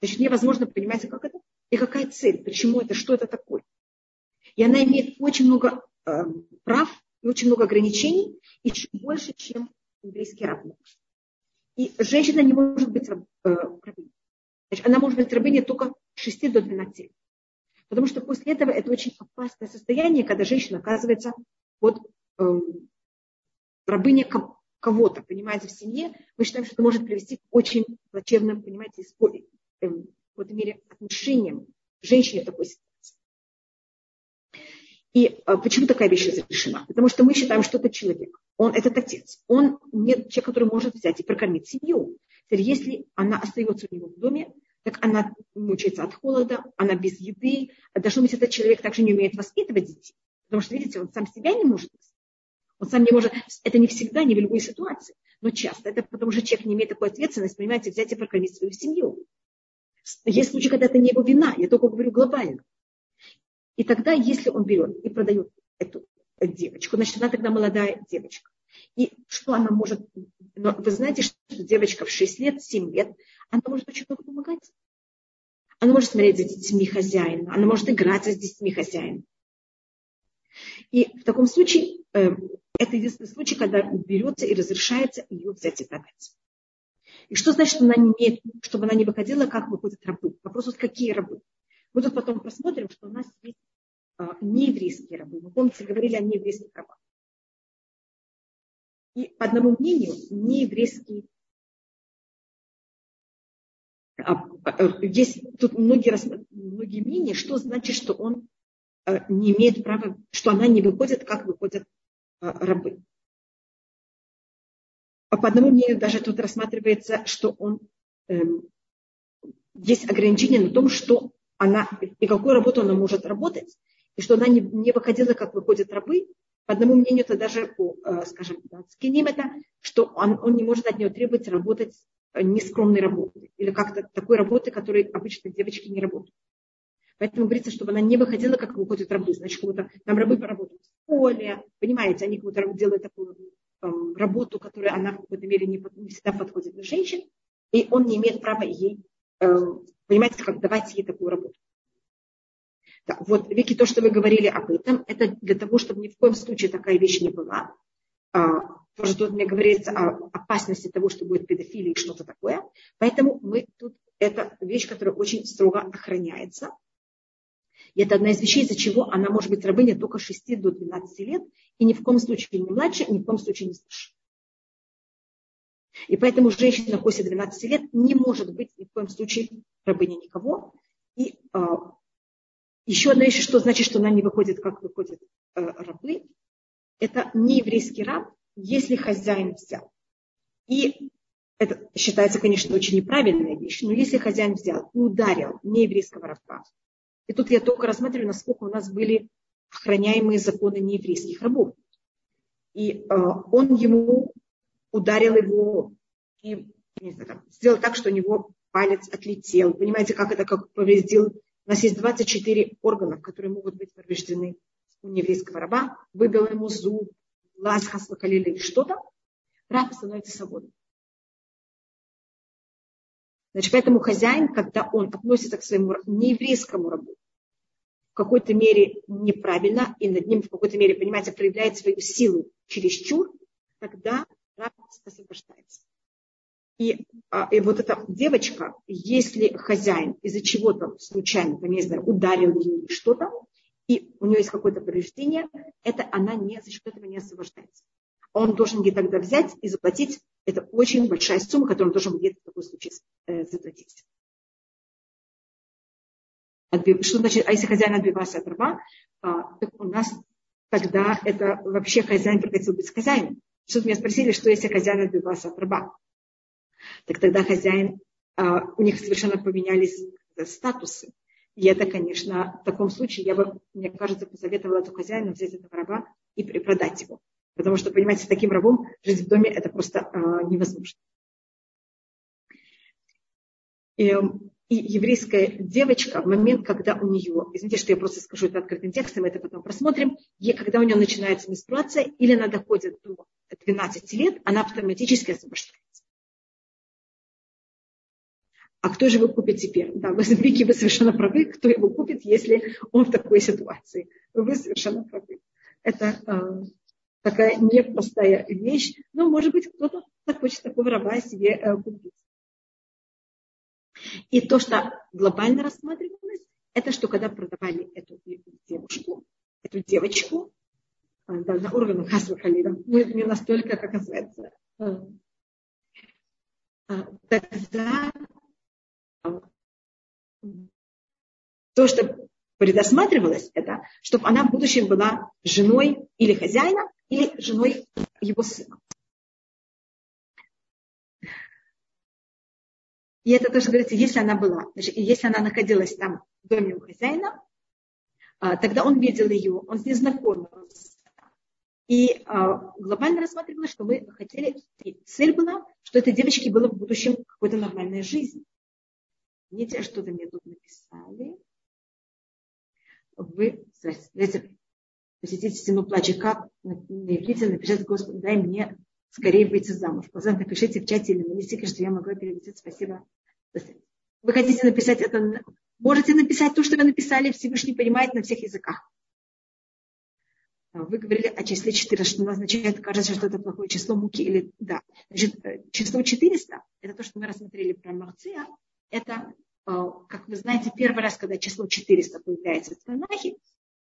Значит, невозможно, понимаете, как это? И какая цель? Почему это? Что это такое? И она имеет очень много э, прав и очень много ограничений, и больше, чем еврейский раб. И женщина не может быть э, рабыней. Значит, она может быть рабыней только с 6 до 12 лет. Потому что после этого это очень опасное состояние, когда женщина оказывается под э, рабыней кого-то, понимаете, в семье. Мы считаем, что это может привести к очень плачевным, понимаете, э, в какой-то мере отношениям женщине в такой ситуации. И э, почему такая вещь разрешена? Потому что мы считаем, что это человек. Он этот отец. Он не человек, который может взять и прокормить семью. Теперь, если она остается у него в доме, так она мучается от холода, она без еды. Должно быть, этот человек также не умеет воспитывать детей. Потому что, видите, он сам себя не может Он сам не может, это не всегда, не в любой ситуации, но часто. Это потому что человек не имеет такой ответственности, понимаете, взять и прокормить свою семью. Есть случаи, когда это не его вина, я только говорю глобально. И тогда, если он берет и продает эту девочку, значит, она тогда молодая девочка. И что она может... Но вы знаете, что девочка в 6 лет, 7 лет, она может очень много помогать. Она может смотреть за детьми хозяина, она может играть с детьми хозяина. И в таком случае, э, это единственный случай, когда берется и разрешается ее взять и продать. И что значит, что она не имеет, чтобы она не выходила, как выходят рабы? Вопрос, вот какие рабы? Мы тут потом посмотрим, что у нас есть а, нееврейские рабы. Вы помните, говорили о нееврейских рабах. И по одному мнению, нееврейский а, а, есть тут многие, многие мнения, что значит, что он э, не имеет права, что она не выходит, как выходят э, рабы. По одному мнению даже тут рассматривается, что он эм, есть ограничение на том, что она и какую работу она может работать, и что она не, не выходила, как выходят рабы. По одному мнению, это даже э, скажем, скиним это, что он, он не может от нее требовать работать нескромной работы или как-то такой работы, которой обычно девочки не работают. Поэтому говорится, чтобы она не выходила, как выходят рабы. Значит, как там рабы поработают в поле, понимаете, они как будто делают такую эм, работу, которая она в какой-то мере не, не всегда подходит для женщин, и он не имеет права ей, эм, понимаете, как давать ей такую работу. Да, вот, Вики, то, что вы говорили об этом, это для того, чтобы ни в коем случае такая вещь не была. А, тоже тут мне говорится о опасности того, что будет педофилия и что-то такое. Поэтому мы тут, это вещь, которая очень строго охраняется. И это одна из вещей, из-за чего она может быть рабыней только 6 до 12 лет, и ни в коем случае не младше, ни в коем случае не старше. И поэтому женщина после 12 лет не может быть ни в коем случае рабыней никого. И э, еще одна вещь, что значит, что она не выходит, как выходят э, рабы. Это не еврейский раб, если хозяин взял. И это считается, конечно, очень неправильная вещь, но если хозяин взял и ударил нееврейского раба, и тут я только рассматриваю, насколько у нас были охраняемые законы нееврейских рабов. И э, он ему ударил его и не знаю, там, сделал так, что у него палец отлетел. Понимаете, как это как повредил? У нас есть 24 органов, которые могут быть повреждены у нееврейского раба. Выбил ему зуб, глаз хаслакалили или что-то. Раб становится свободным. Значит, поэтому хозяин, когда он относится к своему нееврейскому рабу в какой-то мере неправильно, и над ним в какой-то мере, понимаете, проявляет свою силу чересчур, тогда раб освобождается. И, а, и вот эта девочка, если хозяин из-за чего-то случайно, там, не знаю, ударил ее что-то, и у нее есть какое-то повреждение, это она не, за счет этого не освобождается. Он должен ей тогда взять и заплатить это очень большая сумма, которую он должен будет в такой случай э, заплатить. Что значит, а если хозяин отбивался от раба, а, так у нас тогда это вообще хозяин прекратил быть хозяином. Что меня спросили, что если хозяин отбивался от раба? Так тогда хозяин, а, у них совершенно поменялись статусы. И это, конечно, в таком случае я бы, мне кажется, посоветовала эту хозяину взять этого раба и продать его. Потому что, понимаете, с таким рабом жить в доме это просто э, невозможно. И, и еврейская девочка, в момент, когда у нее, извините, что я просто скажу это открытым текстом, это потом просмотрим, и когда у нее начинается менструация, или она доходит до 12 лет, она автоматически освобождается. А кто же его купит теперь? Да, вы, Вики, вы совершенно правы, кто его купит, если он в такой ситуации. Вы совершенно правы. Это э, такая непростая вещь. Но, может быть, кто-то захочет такого раба себе э, купить. И то, что глобально рассматривалось, это что когда продавали эту девушку, эту девочку, э, да, на уровне Хасва Халида, ну, не настолько, как называется, э, тогда то, что предусматривалось, это, чтобы она в будущем была женой или хозяина, или женой его сына. И это тоже говорится, если она была, значит, если она находилась там в доме у хозяина, а, тогда он видел ее, он с ней знакомился. И а, глобально рассматривалось, что мы хотели, и цель была, что этой девочке было в будущем какая-то нормальная жизнь. Не что-то мне тут написали. Вы, посетите стену плача, как на иврите напишите, Господи, дай мне скорее выйти замуж. Пожалуйста, напишите в чате или на листике, что я могу перевести. Спасибо. Вы хотите написать это? Можете написать то, что вы написали, Всевышний понимает на всех языках. Вы говорили о числе 4, что означает, кажется, что это плохое число муки или да. Значит, э, число 400, это то, что мы рассмотрели про Марция, это, э, как вы знаете, первый раз, когда число 400 появляется в Танахе,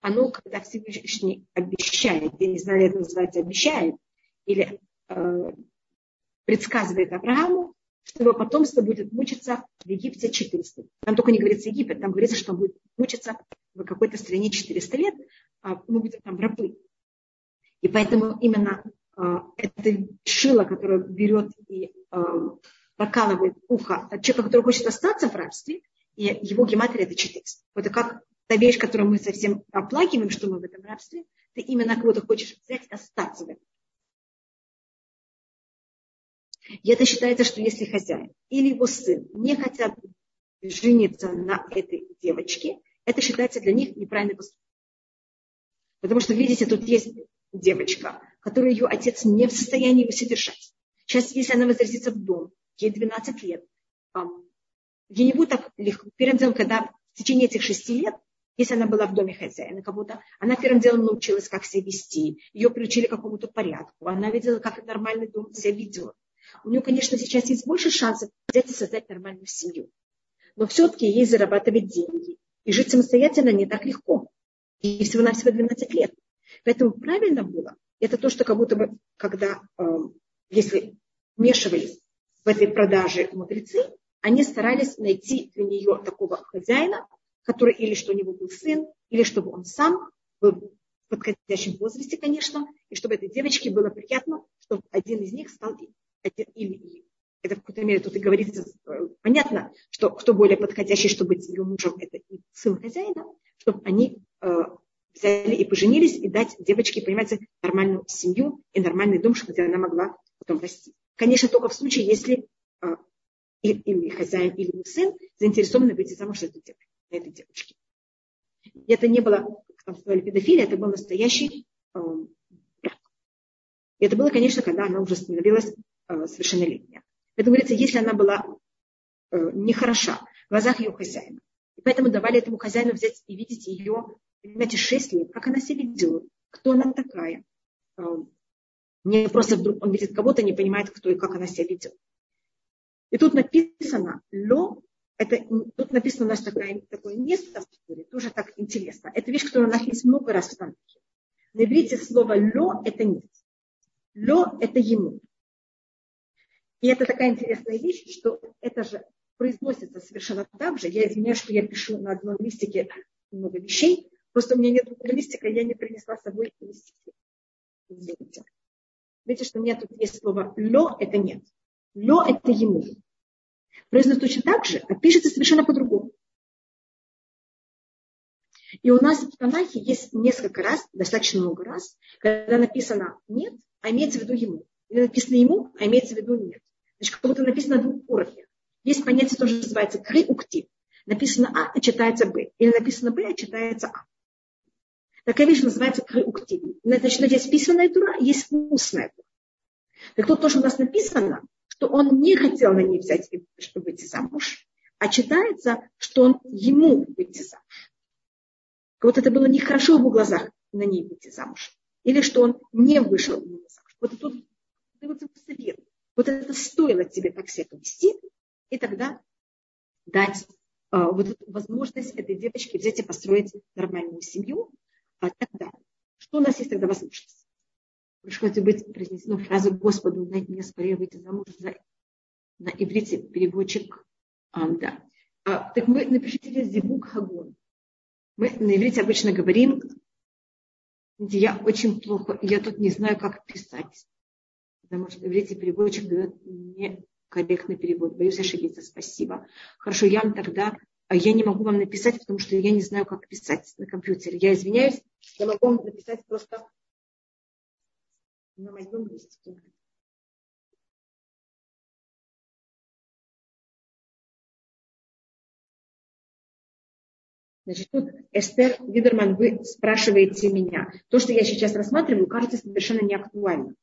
оно, когда Всевышний обещает, я не знаю, это называется обещает, или э, предсказывает Аврааму, что его потомство будет мучиться в Египте 400 лет. Там только не говорится Египет, там говорится, что он будет мучиться в какой-то стране 400 лет, а мы будем там рабы. И поэтому именно э, это шило, которое берет и э, прокалывает ухо человека, который хочет остаться в рабстве, и его гематрия это 400. Это как та вещь, которую мы совсем оплакиваем, что мы в этом рабстве, ты именно кого-то хочешь взять и остаться в этом. И это считается, что если хозяин или его сын не хотят жениться на этой девочке, это считается для них неправильный поступок. Потому что, видите, тут есть девочка, которую ее отец не в состоянии его содержать. Сейчас, если она возвратится в дом, ей 12 лет, ей не будет так легко. Первым делом, когда в течение этих шести лет, если она была в доме хозяина кого-то, она первым делом научилась, как себя вести, ее приучили к какому-то порядку, она видела, как нормальный дом себя ведет. У нее, конечно, сейчас есть больше шансов взять и создать нормальную семью. Но все-таки ей зарабатывать деньги. И жить самостоятельно не так легко. И всего-навсего 12 лет. Поэтому правильно было, это то, что как будто бы, когда, э, если вмешивались в этой продаже мудрецы, они старались найти для нее такого хозяина, который или что у него был сын, или чтобы он сам был в подходящем возрасте, конечно, и чтобы этой девочке было приятно, чтобы один из них стал один, или это в какой-то мере тут и говорится, э, понятно, что кто более подходящий, чтобы быть ее мужем, это и сын хозяина, чтобы они э, взяли и поженились, и дать девочке, понимаете, нормальную семью и нормальный дом, где она могла потом расти. Конечно, только в случае, если э, или хозяин, или сын заинтересованы выйти замуж за эту девочку, этой девочки. И это не было, как там сказали, педофилия, это был настоящий э, брак. И это было, конечно, когда она уже становилась э, совершеннолетняя. Это говорится, если она была э, нехороша в глазах ее хозяина. И поэтому давали этому хозяину взять и видеть ее, понимаете, шесть лет, как она себя ведет, кто она такая. Э, не просто вдруг он видит кого-то, не понимает, кто и как она себя ведет. И тут написано «ло», это, тут написано у нас такое, такое место в истории, тоже так интересно. Это вещь, которая у нас есть много раз в Танахе. На иврите слово «ло» – это нет. «Ло» – это ему. И это такая интересная вещь, что это же произносится совершенно так же. Я извиняюсь, что я пишу на одном листике много вещей. Просто у меня нет листика, я не принесла с собой листики. Извините. Видите, что у меня тут есть слово «ло» – это нет. «Ло» – это ему. Произносится точно так же, а пишется совершенно по-другому. И у нас в Танахе есть несколько раз, достаточно много раз, когда написано «нет», а имеется в виду ему. Или написано ему, а имеется в виду «нет». Значит, как будто написано на двух уровнях. Есть понятие, тоже называется кры укти. Написано А, а читается Б. Или написано Б, а читается А. Такая вещь называется кры укти. Значит, есть писанная тура, есть устная тура. Так тут тоже у нас написано, что он не хотел на ней взять, чтобы выйти замуж, а читается, что он ему выйти замуж. Вот это было нехорошо в его глазах на ней выйти замуж. Или что он не вышел на ней замуж. Вот тут дается совет. Вот это стоило тебе так себя повести, и тогда дать э, вот эту возможность этой девочке взять и построить нормальную семью. А тогда, что у нас есть тогда возможность? Пришлось быть произнесено фразу Господу, дай мне скорее выйти замуж за на иврите переводчик. Да. А, так мы напишите здесь зибук хагон. Мы на иврите обычно говорим, я очень плохо, я тут не знаю, как писать потому что говорите, переводчик дает некорректный перевод. Боюсь ошибиться. Спасибо. Хорошо, я вам тогда, а я не могу вам написать, потому что я не знаю, как писать на компьютере. Я извиняюсь, я могу вам написать просто на моем листике. Значит, тут Эстер Видерман, вы спрашиваете меня. То, что я сейчас рассматриваю, кажется совершенно неактуальным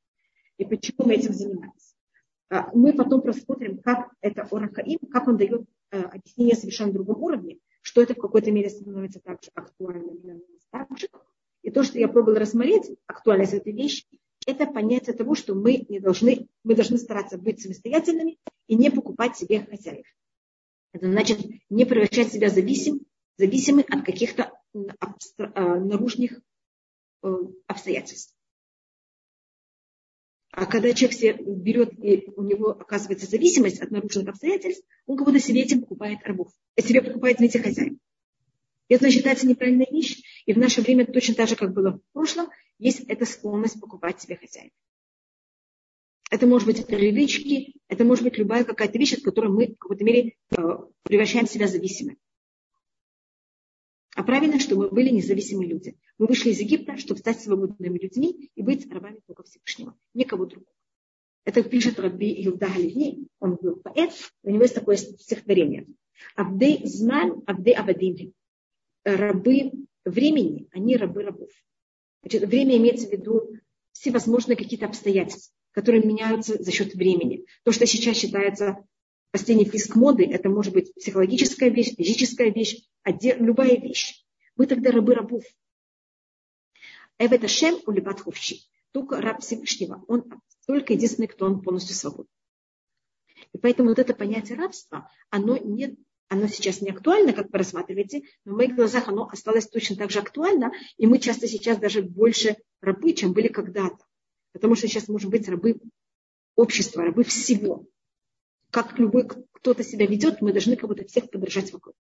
и почему мы этим занимаемся. А, мы потом просмотрим, как это Орахаим, как он дает э, объяснение совершенно другом уровне, что это в какой-то мере становится также актуальным для нас также. И то, что я пробовала рассмотреть, актуальность этой вещи, это понятие того, что мы не должны, мы должны стараться быть самостоятельными и не покупать себе хозяев. Это значит не превращать себя зависим, зависимым от каких-то э, наружных э, обстоятельств. А когда человек берет, и у него оказывается зависимость от нарушенных обстоятельств, он как будто себе этим покупает рабов. А себе покупает вместе хозяин. Это считается неправильная вещь. И в наше время точно так же, как было в прошлом, есть эта склонность покупать себе хозяина. Это может быть привычки, это может быть любая какая-то вещь, от которой мы в какой-то мере э, превращаем себя зависимыми. А правильно, что мы были независимые люди. Мы вышли из Египта, чтобы стать свободными людьми и быть рабами только Всевышнего, никого другого. Это пишет Раби Юда Галини, он был поэт, у него есть такое стихотворение. Авдей знан, авдей авадим. Рабы времени, они рабы рабов. Значит, время имеется в виду всевозможные какие-то обстоятельства которые меняются за счет времени. То, что сейчас считается последний писк моды, это может быть психологическая вещь, физическая вещь, любая вещь. Мы тогда рабы рабов. Эвет Ашем улибат хувщи. Только раб Всевышнего. Он только единственный, кто он полностью свободен. И поэтому вот это понятие рабства, оно, не, оно сейчас не актуально, как вы рассматриваете, но в моих глазах оно осталось точно так же актуально, и мы часто сейчас даже больше рабы, чем были когда-то. Потому что сейчас можем быть рабы общества, рабы всего. Как любой кто-то себя ведет, мы должны кого-то всех поддержать вокруг.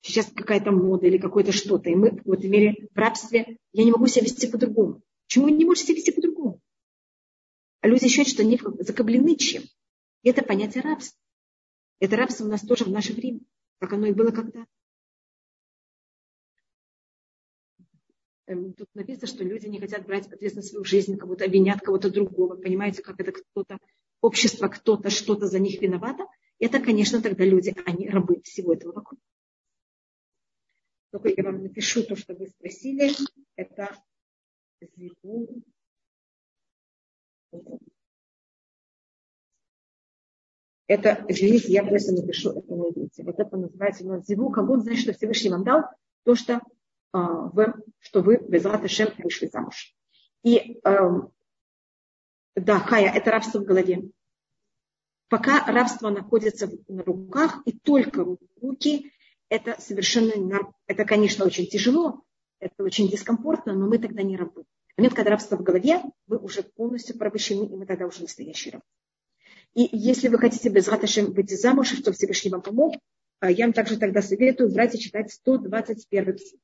Сейчас какая-то мода или какое-то что-то, и мы в какой-то мере в рабстве. Я не могу себя вести по-другому. Почему не можете себя вести по-другому? А люди считают, что они закоблены чем. И это понятие рабства. Это рабство у нас тоже в наше время, как оно и было когда-то. Эм, тут написано, что люди не хотят брать ответственность за свою жизнь, кого-то обвинят кого-то другого. Понимаете, как это кто-то, общество, кто-то что-то за них виновато. Это, конечно, тогда люди, они рабы всего этого вокруг. Только я вам напишу то, что вы спросили. Это зиву. Это, извините, я просто напишу, это не видите. Вот это называется но зиву, как будто значит, что Всевышний вам дал то, что а, в, что вы без Шем вышли замуж. И эм, да, Хая, это рабство в голове. Пока рабство находится на руках и только руки, это совершенно, это, конечно, очень тяжело, это очень дискомфортно, но мы тогда не рабы. В момент, когда рабство в голове, вы уже полностью порабощены, и мы тогда уже настоящие рабы. И если вы хотите без Раташем выйти замуж, чтобы Всевышний вам помог, а, я вам также тогда советую брать и читать 121 псалом.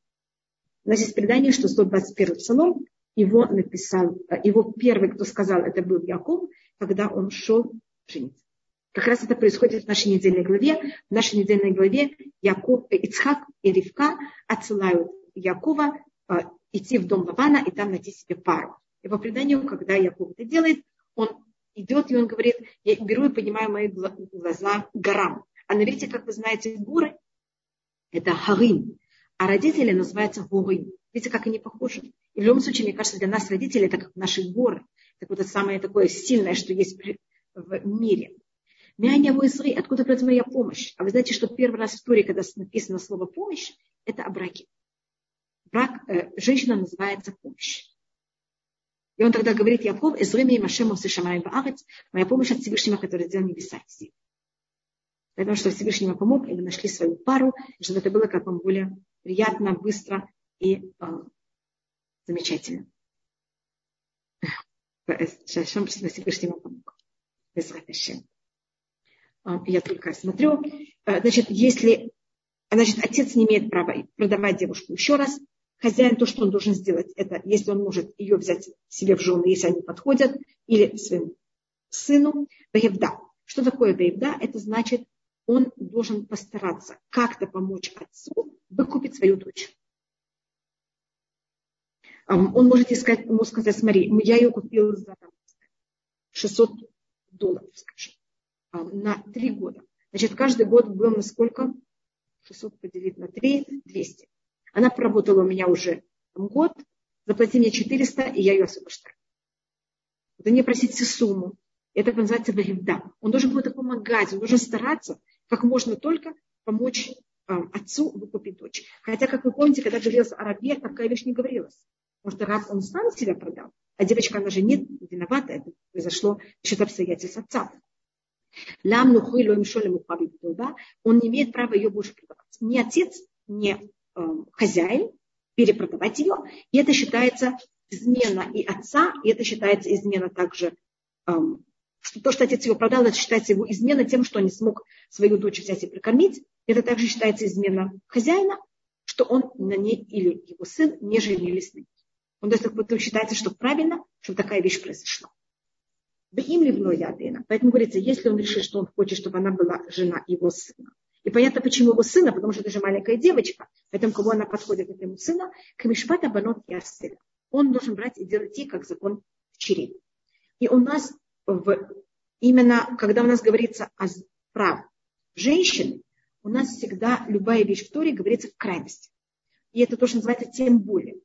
У нас есть предание, что 121 псалом, его написал, его первый, кто сказал, это был Яков, когда он шел жениться. Как раз это происходит в нашей недельной главе. В нашей недельной главе Яков, э, Ицхак и Ривка отсылают Якова э, идти в дом Лавана и там найти себе пару. И по преданию, когда Яков это делает, он идет и он говорит, я беру и понимаю мои глаза горам. А на видите, как вы знаете, горы – это Харим а родители называются горы. Видите, как они похожи? И в любом случае, мне кажется, для нас родители это как наши горы. Это вот это самое такое сильное, что есть в мире. Мяня Вуизри, откуда придет моя помощь? А вы знаете, что первый раз в истории, когда написано слово помощь, это о браке. Брак, э, женщина называется помощь. И он тогда говорит Яков, Эзрими и Машему Сишамаем Баарец, моя помощь от Всевышнего, который сделал небеса и Поэтому, что Всевышний помог, и мы нашли свою пару, и чтобы это было как вам более приятно, быстро и э, замечательно. Шашом Всевышний помог. Я только смотрю. Э, значит, если значит, отец не имеет права продавать девушку еще раз, хозяин то, что он должен сделать, это если он может ее взять себе в жены, если они подходят, или своему сыну. Баевда. Что такое баевда? Это значит, он должен постараться как-то помочь отцу выкупить свою дочь. Он может искать, ему сказать, смотри, я ее купил за там, 600 долларов, скажем, на три года. Значит, каждый год был на сколько? 600 поделить на 3, 200. Она проработала у меня уже год, заплати мне 400, и я ее освобождаю. Это не просите сумму. Это называется вагивда. Он должен будет помогать, он должен стараться, как можно только помочь а, отцу выкупить дочь. Хотя, как вы помните, когда говорилось о рабе, такая вещь не говорилась. Что раб, он сам себя продал. А девочка, она же не виновата. Это произошло за счет обстоятельств отца. Он не имеет права ее больше продавать. Ни отец, ни э, хозяин перепродавать ее. И это считается измена и отца, и это считается измена также, эм, что то, что отец его продал, это считается его измена тем, что он не смог свою дочь взять и прикормить. Это также считается измена хозяина, что он на ней или его сын не женились на ней. Он, есть, потом считается, что правильно, чтобы такая вещь произошла. Да им ливно ядына. Поэтому говорится, если он решит, что он хочет, чтобы она была жена его сына. И понятно, почему его сына, потому что это же маленькая девочка. Поэтому, кого она подходит этому сына, к Мишпата Банот Ясселя. Он должен брать и делать ей, как закон в череп. И у нас в, именно, когда у нас говорится о праве женщины, у нас всегда любая вещь в Торе говорится в крайности. И это тоже называется тем более.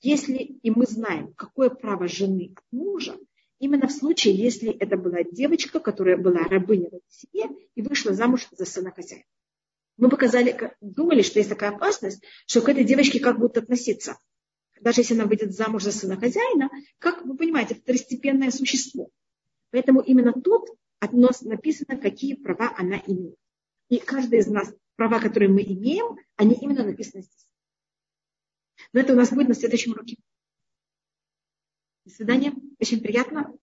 Если и мы знаем, какое право жены от мужа, именно в случае, если это была девочка, которая была рабыней в этой семье и вышла замуж за сына хозяина. Мы показали, думали, что есть такая опасность, что к этой девочке как будут относиться. Даже если она выйдет замуж за сына хозяина, как вы понимаете, второстепенное существо. Поэтому именно тут относ написано, какие права она имеет. И каждый из нас, права, которые мы имеем, они именно написаны здесь. Но это у нас будет на следующем уроке. До свидания. Очень приятно.